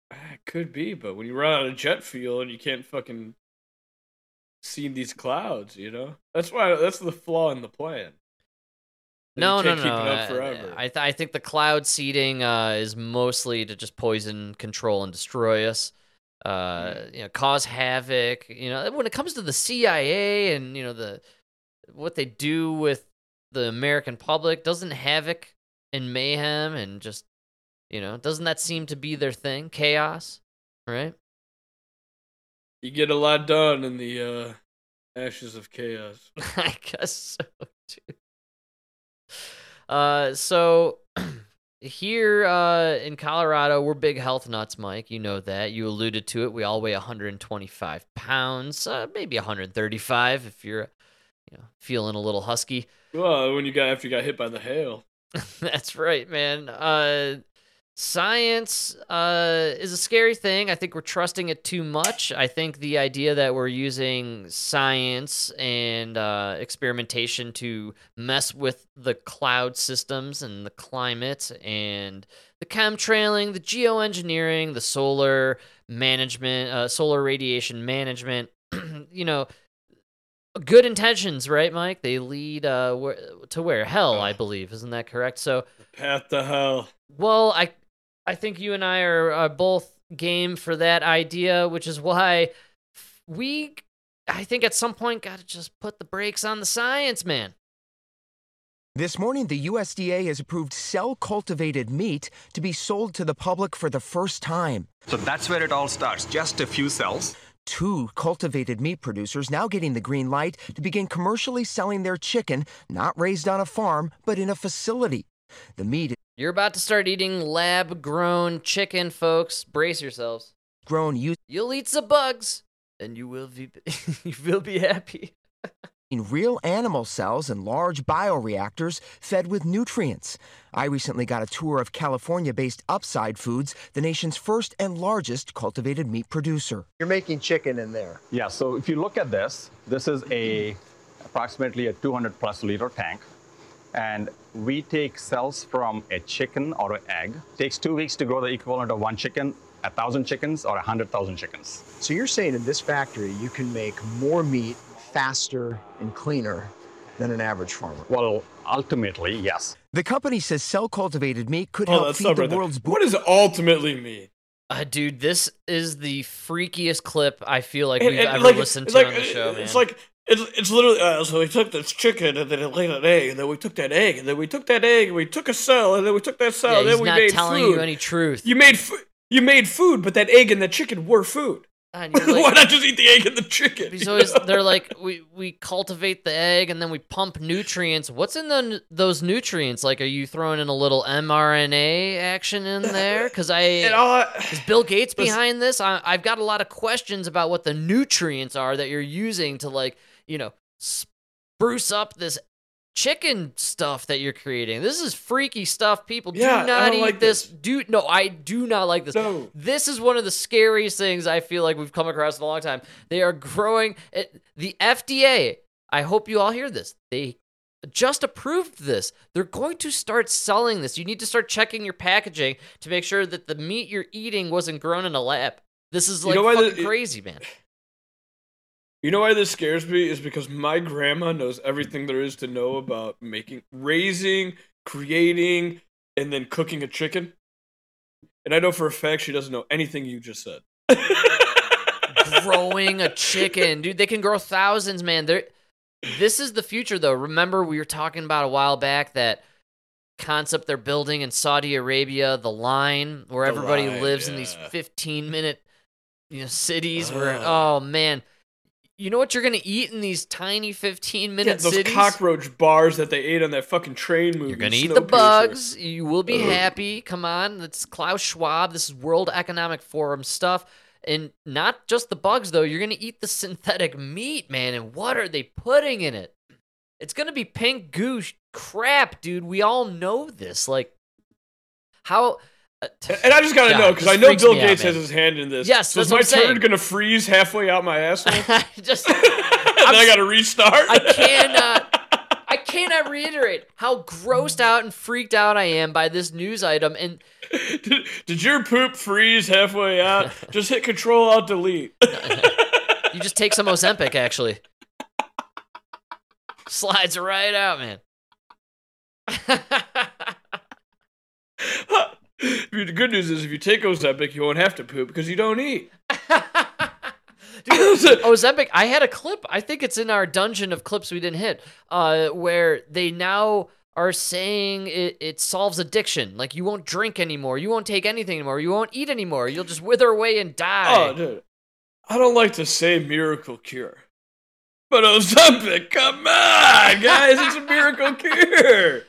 It could be, but when you run out of jet fuel and you can't fucking see these clouds, you know, that's why that's the flaw in the plan. No, no, no. keep I- I, th- I think the cloud seeding uh, is mostly to just poison, control, and destroy us. Uh, Hmm. you know, cause havoc. You know, when it comes to the CIA and you know the what they do with the American public, doesn't havoc and mayhem and just you know, doesn't that seem to be their thing? Chaos, right? You get a lot done in the uh, ashes of chaos. I guess so too. Uh, so here uh, in Colorado, we're big health nuts, Mike. You know that. You alluded to it. We all weigh 125 pounds, uh, maybe 135 if you're, you know, feeling a little husky. Well, when you got after you got hit by the hail. That's right, man. Uh, science uh, is a scary thing. I think we're trusting it too much. I think the idea that we're using science and uh, experimentation to mess with the cloud systems and the climate and the chemtrailing, the geoengineering, the solar management, uh, solar radiation management, you know, good intentions, right, Mike? They lead uh, wh- to where hell, I believe. Isn't that correct? So, Path to hell. well, I, I think you and I are, are both game for that idea, which is why we, I think, at some point, got to just put the brakes on the science, man. This morning, the USDA has approved cell cultivated meat to be sold to the public for the first time. So that's where it all starts. Just a few cells. Two cultivated meat producers now getting the green light to begin commercially selling their chicken, not raised on a farm, but in a facility. The meat You're about to start eating lab grown chicken, folks. Brace yourselves. grown using You'll eat some bugs, and you will be, you will be happy. in real animal cells and large bioreactors fed with nutrients. I recently got a tour of California based Upside Foods, the nation's first and largest cultivated meat producer. You're making chicken in there. Yeah, so if you look at this, this is a approximately a 200 plus liter tank. And we take cells from a chicken or an egg. It takes two weeks to grow the equivalent of one chicken, a thousand chickens, or a hundred thousand chickens. So you're saying in this factory you can make more meat faster and cleaner than an average farmer? Well, ultimately, yes. The company says cell cultivated meat could Oh, help feed the right there. world's What does it ultimately mean? Uh, dude, this is the freakiest clip I feel like And- we've and, ever like, listened to like- on the show, man. It's like it's, it's literally uh, so we took this chicken and then it laid an egg and then we took that egg and then we took that egg and we took a cell and then we took that cell yeah, and then we not made telling food. you any truth. You made food. You made food, but that egg and that chicken were food. And you're like- Why not just eat the egg and the chicken? He's always they're like we we cultivate the egg and then we pump nutrients. What's in the, those nutrients? Like, are you throwing in a little mRNA action in there? Because I is Bill Gates behind this? I, I've got a lot of questions about what the nutrients are that you're using to like you know spruce up this chicken stuff that you're creating. This is freaky stuff. People do Yeah, I not eat like this. Do no, I do not like this. This is one of the scariest things I feel like we've come across in a long time. They are growing it, the FDA. I hope you all hear this. They just approved this. They're going to start selling this. You need to start checking your packaging to make sure that the meat you're eating wasn't grown in a lab. This is You like know why the- crazy, man. You know why this scares me is because my grandma knows everything there is to know about making, raising, creating, and then cooking a chicken. And I know for a fact she doesn't know anything you just said. growing a chicken, dude. They can grow thousands, man. They're, this is the future, though. Remember, we were talking about a while back that concept they're building in Saudi Arabia, the line where The everybody line, lives in these 15 minute you know cities where oh man. You know what you're gonna eat in these tiny 15 Yeah, minute those cities? cockroach bars that they ate on that fucking train movie. You're gonna eat the Snowpiercer. bugs. You will be Ugh. happy. Come on, it's Klaus Schwab. This is World Economic Forum stuff, and not just the bugs though. You're gonna eat the synthetic meat, man. And what are they putting in it? It's gonna be pink goo sh- crap, dude. We all know this. Like, how? Uh, And I just gotta God, know because I know Bill me out, Gates has his hand in this. Yes, so is my turn gonna freeze halfway out my asshole? just and then I gotta restart. I cannot. I cannot reiterate how grossed out and freaked out I am by this news item. And did, did your poop freeze halfway out? just hit Control Alt Delete. you just take some Ozempic, actually. Slides right out, man. The good news is if you take Ozempic, you won't have to poop because you don't eat. Dude, Ozempic, I had a clip. I think it's in our dungeon of clips we didn't hit, uh, where they now are saying it, it solves addiction. Like you won't drink anymore, you won't take anything anymore, you won't eat anymore. You'll just wither away and die. Oh, dude. I don't like to say miracle cure. But Ozempic, come on, guys, it's a miracle cure.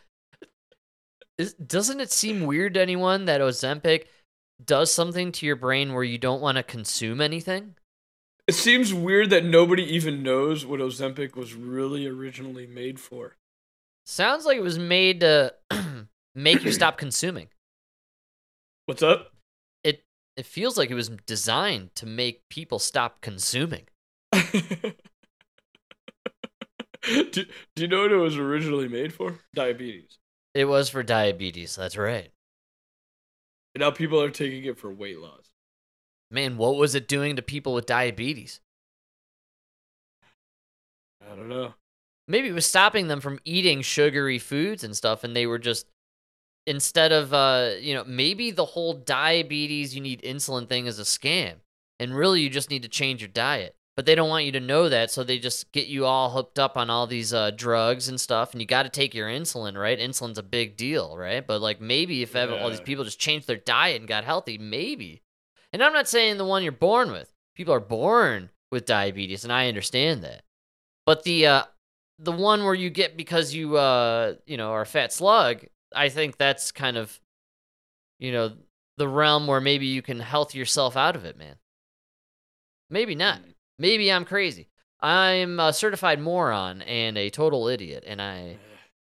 Is, doesn't it seem weird to anyone that Ozempic does something to your brain where you don't want to consume anything? It seems weird that nobody even knows what Ozempic was really originally made for. Sounds like it was made to make you stop consuming. What's up? It it feels like it was designed to make people stop consuming. do, do you know what it was originally made for? Diabetes. It was for diabetes. That's right. And now people are taking it for weight loss. Man, what was it doing to people with diabetes? I don't know. Maybe it was stopping them from eating sugary foods and stuff, and they were just instead of uh, you know, maybe the whole diabetes you need insulin thing is a scam, and really you just need to change your diet. But they don't want you to know that, so they just get you all hooked up on all these uh, drugs and stuff, and you got to take your insulin, right? Insulin's a big deal, right? But like maybe if ever all these people just changed their diet and got healthy, maybe. And I'm not saying the one you're born with. People are born with diabetes, and I understand that. But the uh, the one where you get because you uh, you know are a fat slug, I think that's kind of you know the realm where maybe you can health yourself out of it, man. Maybe not. Maybe I'm crazy. I'm a certified moron and a total idiot, and I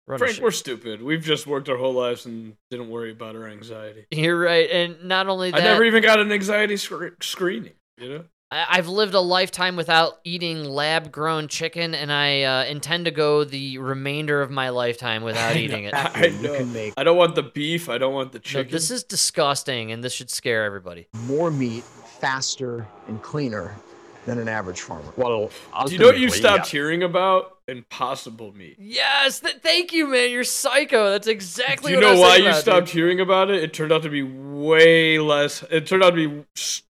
run Frank, we're stupid. We've just worked our whole lives and didn't worry about our anxiety. You're right, and not only that, I never even got an anxiety sc- screening. You know. I- I've lived a lifetime without eating lab-grown chicken, and I uh, intend to go the remainder of my lifetime without eating it. I know. I don't want the beef. I don't want the No, chicken. this is disgusting, and this should scare everybody. More meat faster and cleaner than an average farmer. Well, Do you know what you stopped hearing about? Impossible meat. Yes, th- thank you, man. You're psycho. That's exactly. Do you what I know was why you about, stopped dude. hearing about it? It turned out to be way less. It turned out to be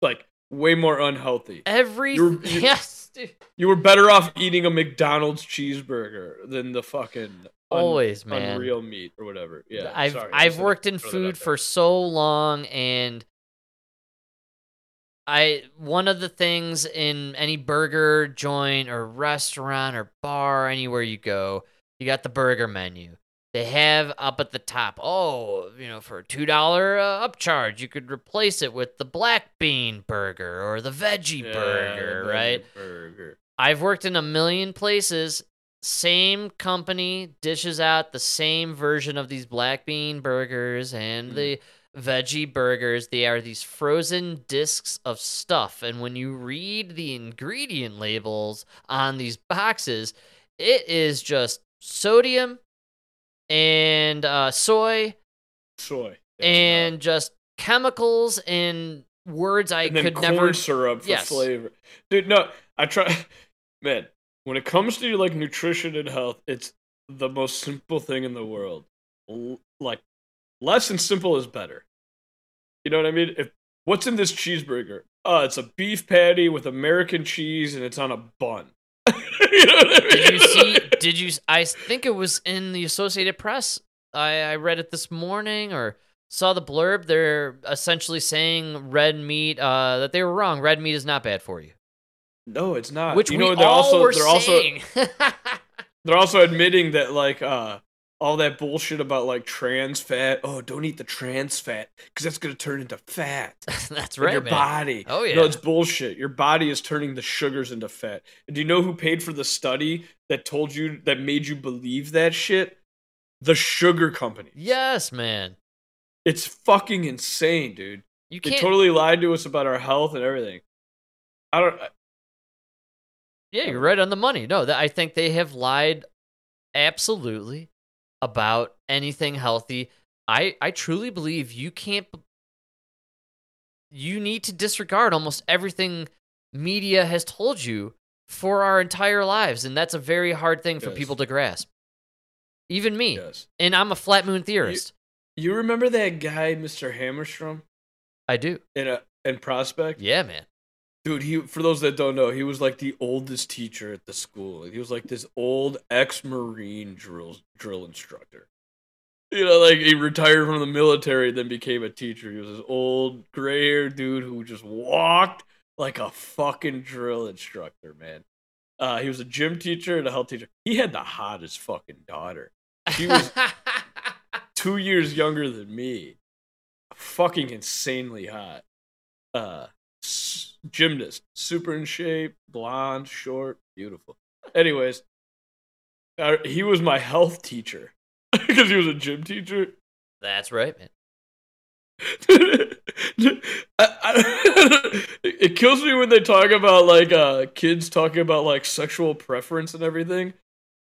like way more unhealthy. Every You were- you- yes, dude. You were better off eating a McDonald's cheeseburger than the fucking un- Always, man. unreal meat or whatever. Yeah, I've sorry, I I've worked in Throw that out food for so long and I one of the things in any burger joint or restaurant or bar anywhere you go, you got the burger menu. They have up at the top, oh, you know, for a two dollar uh, upcharge, you could replace it with the black bean burger or the veggie Yeah, burger, the right? Burger. I've worked in a million places. Same company dishes out the same version of these black bean burgers and the veggie burgers. They are these frozen discs of stuff. And when you read the ingredient labels on these boxes, it is just sodium and uh, soy Soy. and just chemicals and words I and then could corn never. syrup for Yes. flavor. Dude, no, I try. Man, when it comes to like nutrition and health, it's the most simple thing in the world. L- like less and simple is better. You know what I mean? If what's in this cheeseburger? Oh, it's a beef patty with American cheese and it's on a bun. you know I mean? Did you see? Did you? I think it was in the Associated Press. I, I read it this morning or saw the blurb. They're essentially saying red meat. Uh, that they were wrong. Red meat is not bad for you. No, it's not. Which you we know, they're all also were they're also saying. they're also admitting that like uh all that bullshit about like trans fat. Oh, don't eat the trans fat because that's gonna turn into fat. That's right, your man. body. Oh, yeah. No, it's bullshit. Your body is turning the sugars into fat. And do you know who paid for the study that told you that made you believe that shit? The sugar company. yes, man. It's fucking insane, dude. You can't. totally lied to us about our health and everything. I don't. Yeah, you're right on the money. No, I think they have lied absolutely about anything healthy. I I truly believe you can't you need to disregard almost everything media has told you for our entire lives and that's a very hard thing for Yes. people to grasp. Even me. Yes. And I'm a flat moon theorist. You remember that guy, Mr. Hammerstrom, I do. in a in Prospect? Yeah, man. Dude, he for those that don't know, he was like the oldest teacher at the school. He was like this old ex-marine drill drill instructor. You know, like he retired from the military, then became a teacher. He was this old gray-haired dude who just walked like a fucking drill instructor, man. Uh, he was a gym teacher and a health teacher. He had the hottest fucking daughter. She was two years younger than me. Fucking insanely hot. Uh, gymnast, super in shape, blonde, short, beautiful. Anyways, uh, he was my health teacher because he was a gym teacher. That's right, man. I- I- it kills me when they talk about like uh kids talking about like sexual preference and everything.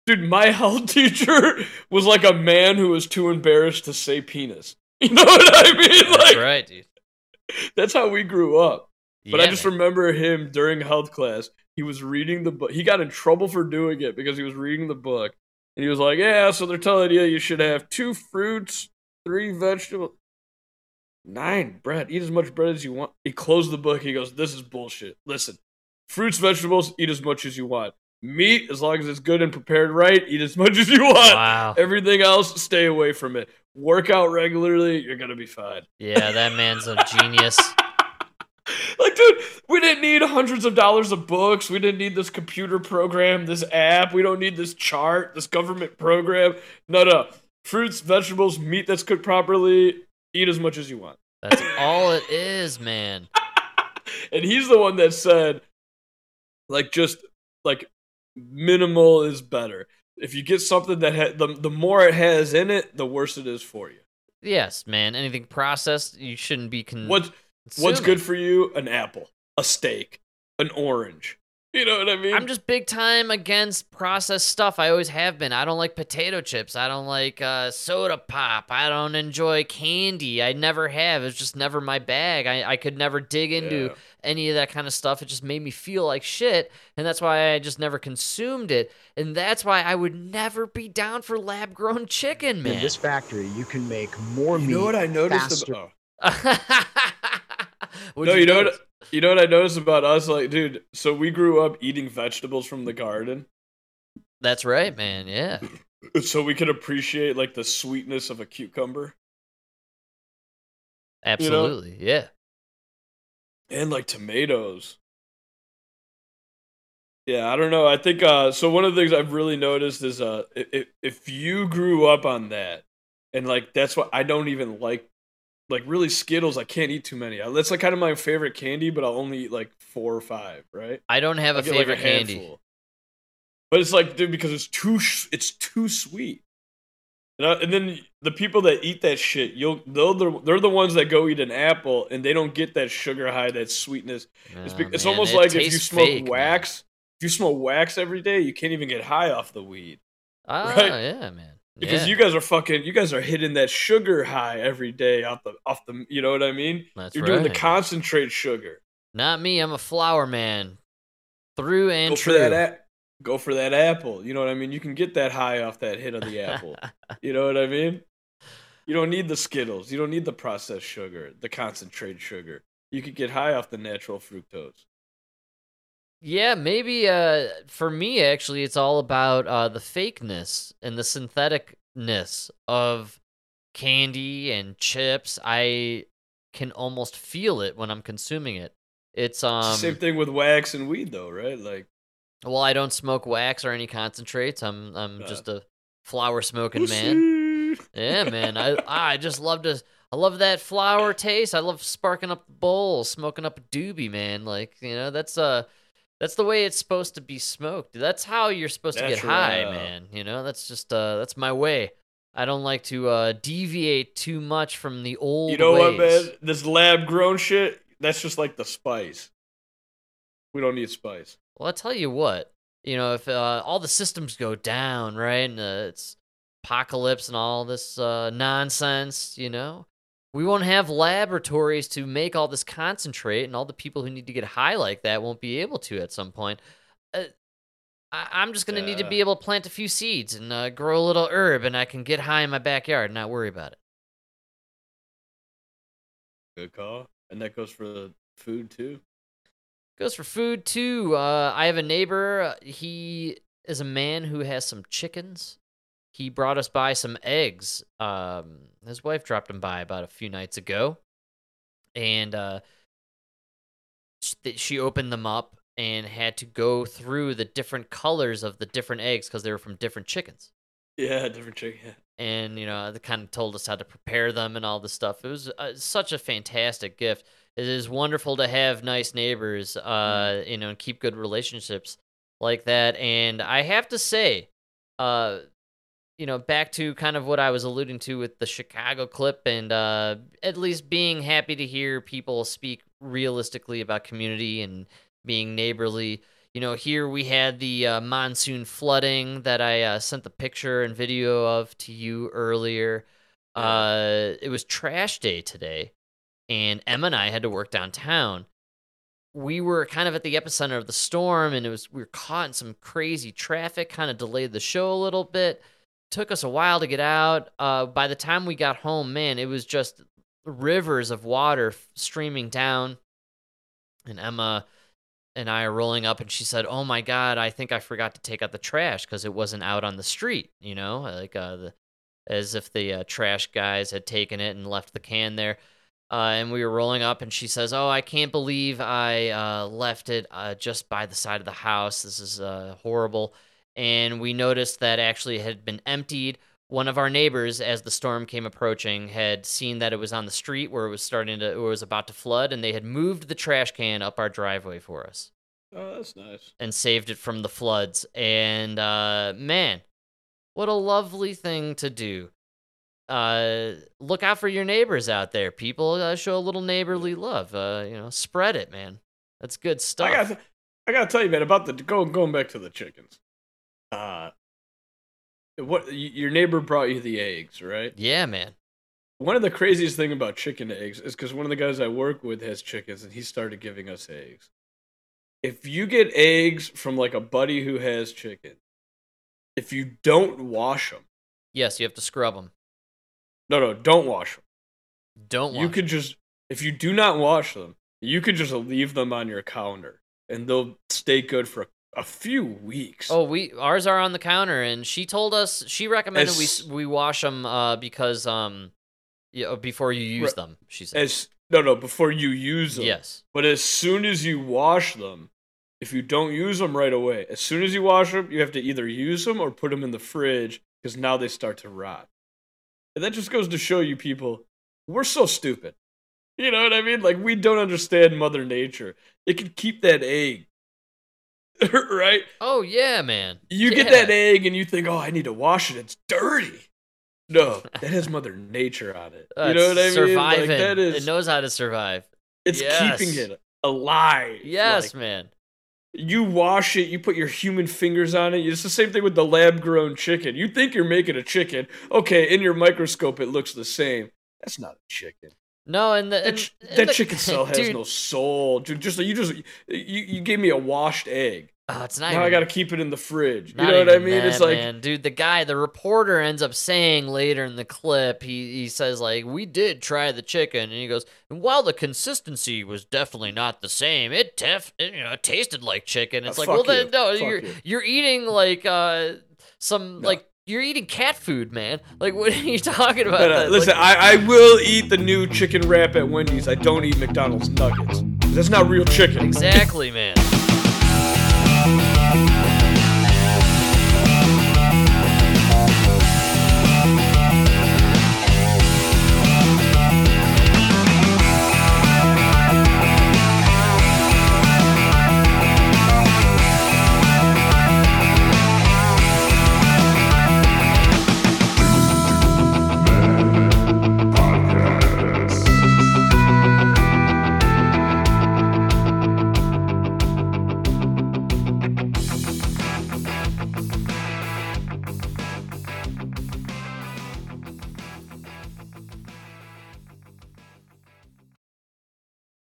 Dude, my health teacher was like a man who was too embarrassed to say penis. You know what I mean? That's Like right, dude. that's how we grew up. But I just man. remember him during health class. He was reading the book. He got in trouble for doing it because he was reading the book. And he was like, Yeah, so they're telling you you should have two fruits, three vegetables, nine bread. Eat as much bread as you want. He closed the book. He goes, This is bullshit. Listen, fruits, vegetables, eat as much as you want. Meat, as long as it's good and prepared right, eat as much as you want. Wow. Everything else, stay away from it. Work out regularly, you're going to be fine. Yeah, that man's a genius. Like, dude, we didn't need hundreds of dollars of books. We didn't need this computer program, this app. We don't need this chart, this government program. No, no. Fruits, vegetables, meat that's cooked properly. Eat as much as you want. That's all it is, man. And he's the one that said, like, just like Minimal is better. If you get something that ha- the the more it has in it, the worse it is for you. Yes, man. Anything processed, you shouldn't be con- What what's good for you? An apple, a steak, an orange. You know what I mean? I'm just big time against processed stuff. I always have been. I don't like potato chips. I don't like uh, soda pop. I don't enjoy candy. I never have. It's just never my bag. I, I could never dig into Yeah. any of that kind of stuff. It just made me feel like shit. And that's why I just never consumed it. And that's why I would never be down for lab grown chicken, In man. this factory, you can make more You meat You know what I noticed? faster. About, oh. No, you know notice? what? You know what I noticed about us? Like, dude, so we grew up eating vegetables from the garden, That's right, man. Yeah. so we could appreciate like the sweetness of a cucumber Absolutely. Yeah. and like tomatoes. Yeah, I don't know. I think uh so one of the things I've really noticed is uh if, if you grew up on that and like that's what I don't even like like really Skittles I can't eat too many. That's like kind of my favorite candy, but I'll only eat like 4 or 5, right? I don't have a get, like, favorite candy. handful. But it's like dude because it's too sh- it's too sweet. And, I, and then the people that eat that shit, you'll they're the, they're the ones that go eat an apple and they don't get that sugar high, that sweetness. It's, be- it's man, almost like if you smoke fake, man. wax. If you smoke wax every day, you can't even get high off the weed Ah, Right. yeah, man. Because Yeah. you guys are fucking. You guys are hitting that sugar high every day off the off the. You know what I mean? That's You're doing the concentrate sugar. Not me. I'm a flower man, through and Go true. for that. A- go for that apple. You know what I mean? You can get that high off that hit of the apple. you know what I mean? You don't need the Skittles. You don't need the processed sugar, the concentrate sugar. You could get high off the natural fructose. Yeah, maybe uh for me actually it's all about uh the fakeness and the syntheticness of candy and chips. I can almost feel it when I'm consuming it. It's um the same thing with wax and weed, though, right? Like, well, I don't smoke wax or any concentrates. I'm I'm Uh, just a flower smoking man. Yeah, man. I I just love to I love that flower taste. I love sparking up bowls, smoking up a doobie, man. Like, you know, that's uh that's the way it's supposed to be smoked. That's how you're supposed to get high, man. You know, that's just uh that's my way. I don't like to uh deviate too much from the old you know what, man? This lab grown shit, that's just like the spice. We don't need spice. Well, I tell you what, you know, if uh, all the systems go down, right, and uh, it's apocalypse and all this uh, nonsense, you know, we won't have laboratories to make all this concentrate, and all the people who need to get high like that won't be able to at some point. Uh, I- I'm just gonna need to be able to plant a few seeds and uh, grow a little herb, and I can get high in my backyard and not worry about it. Good call. And that goes for the food too. Goes for food too. Uh, I have a neighbor. uh, He is a man who has some chickens. He brought us by some eggs. Um, his wife dropped him by about a few nights ago, and uh, she opened them up and had to go through the different colors of the different eggs because they were from different chickens. Yeah, different chicken. Yeah. And you know, they kind of told us how to prepare them and all this stuff. It was uh, such a fantastic gift. It is wonderful to have nice neighbors, uh, you know, and keep good relationships like that. And I have to say, uh, you know, back to kind of what I was alluding to with the Chicago clip, and uh, at least being happy to hear people speak realistically about community and being neighborly. You know, here we had the uh, monsoon flooding that I uh, sent the picture and video of to you earlier. Uh, it was trash day today, and Emma and I had to work downtown. We were kind of at the epicenter of the storm, and it was we were caught in some crazy traffic, kind of delayed the show a little bit. Took us a while to get out. Uh, by the time we got home, man, it was just rivers of water f- streaming down. And Emma and I are rolling up, and she said, "Oh my God, I think I forgot to take out the trash because it wasn't out on the street." You know, like uh, the as if the uh, trash guys had taken it and left the can there. Uh, and we were rolling up, and she says, "Oh, I can't believe I uh, left it uh, just by the side of the house. This is uh, horrible." And we noticed that actually had been emptied. One of our neighbors, as the storm came approaching, had seen that it was on the street where it was starting to, it was about to flood, and they had moved the trash can up our driveway for us. Oh, that's nice. and saved it from the floods. And uh, man, what a lovely thing to do. Uh, look out for your neighbors out there, people. Uh, show a little neighborly love. Uh, you know, spread it, man. That's good stuff. I got I gotta tell you, man, about the go going back to the chickens. Uh, what your neighbor brought you the eggs, right? yeah, man. One of the craziest thing about chicken eggs is because one of the guys I work with has chickens, and he started giving us eggs. If you get eggs from like a buddy who has chicken, if you don't wash them, Yes, you have to scrub them. no, no, don't wash them. Don't You could just, if you do not wash them, you could just leave them on your counter, and they'll stay good for a, a few weeks. Oh, we ours are on the counter, and she told us she recommended we As- s- we wash them uh, because um, yeah, before you use Right. them. She said. As no, no, before you use them. Yes. But as soon as you wash them, if you don't use them right away, as soon as you wash them, you have to either use them or put them in the fridge because now they start to rot. And that just goes to show you people, we're so stupid. You know what I mean? Like we don't understand Mother Nature. It can keep that egg. right? Oh yeah, man. You get that egg and you think, oh, I need to wash it. It's dirty. No, that has Mother Nature on it. Uh, you know what I mean? Surviving. Like, that is, it knows how to survive. it's Yes. keeping it alive. Yes, Like, man. you wash it, you put your human fingers on it. It's the same thing with the lab grown chicken. You think you're making a chicken. Okay, in your microscope, it looks the same. That's not a chicken. No, and the That, and, ch- and that the- chicken cell has dude, no soul. Dude, just you just you, you gave me a washed egg. Oh, it's not now I got to keep it in the fridge. You know what I even mean? it's like man. dude, the guy, the reporter ends up saying later in the clip, he, he says, like, we did try the chicken. And he goes, and while the consistency was definitely not the same, it, def- it, you know, it tasted like chicken. It's Uh, like, well, then, no, Fuck you're, you. you're eating, like, uh, some, like, you're eating cat food, man. Like, what are you talking about? But, uh, listen, like- I, I will eat the new chicken wrap at Wendy's. I don't eat McDonald's nuggets. That's not real chicken. exactly, man.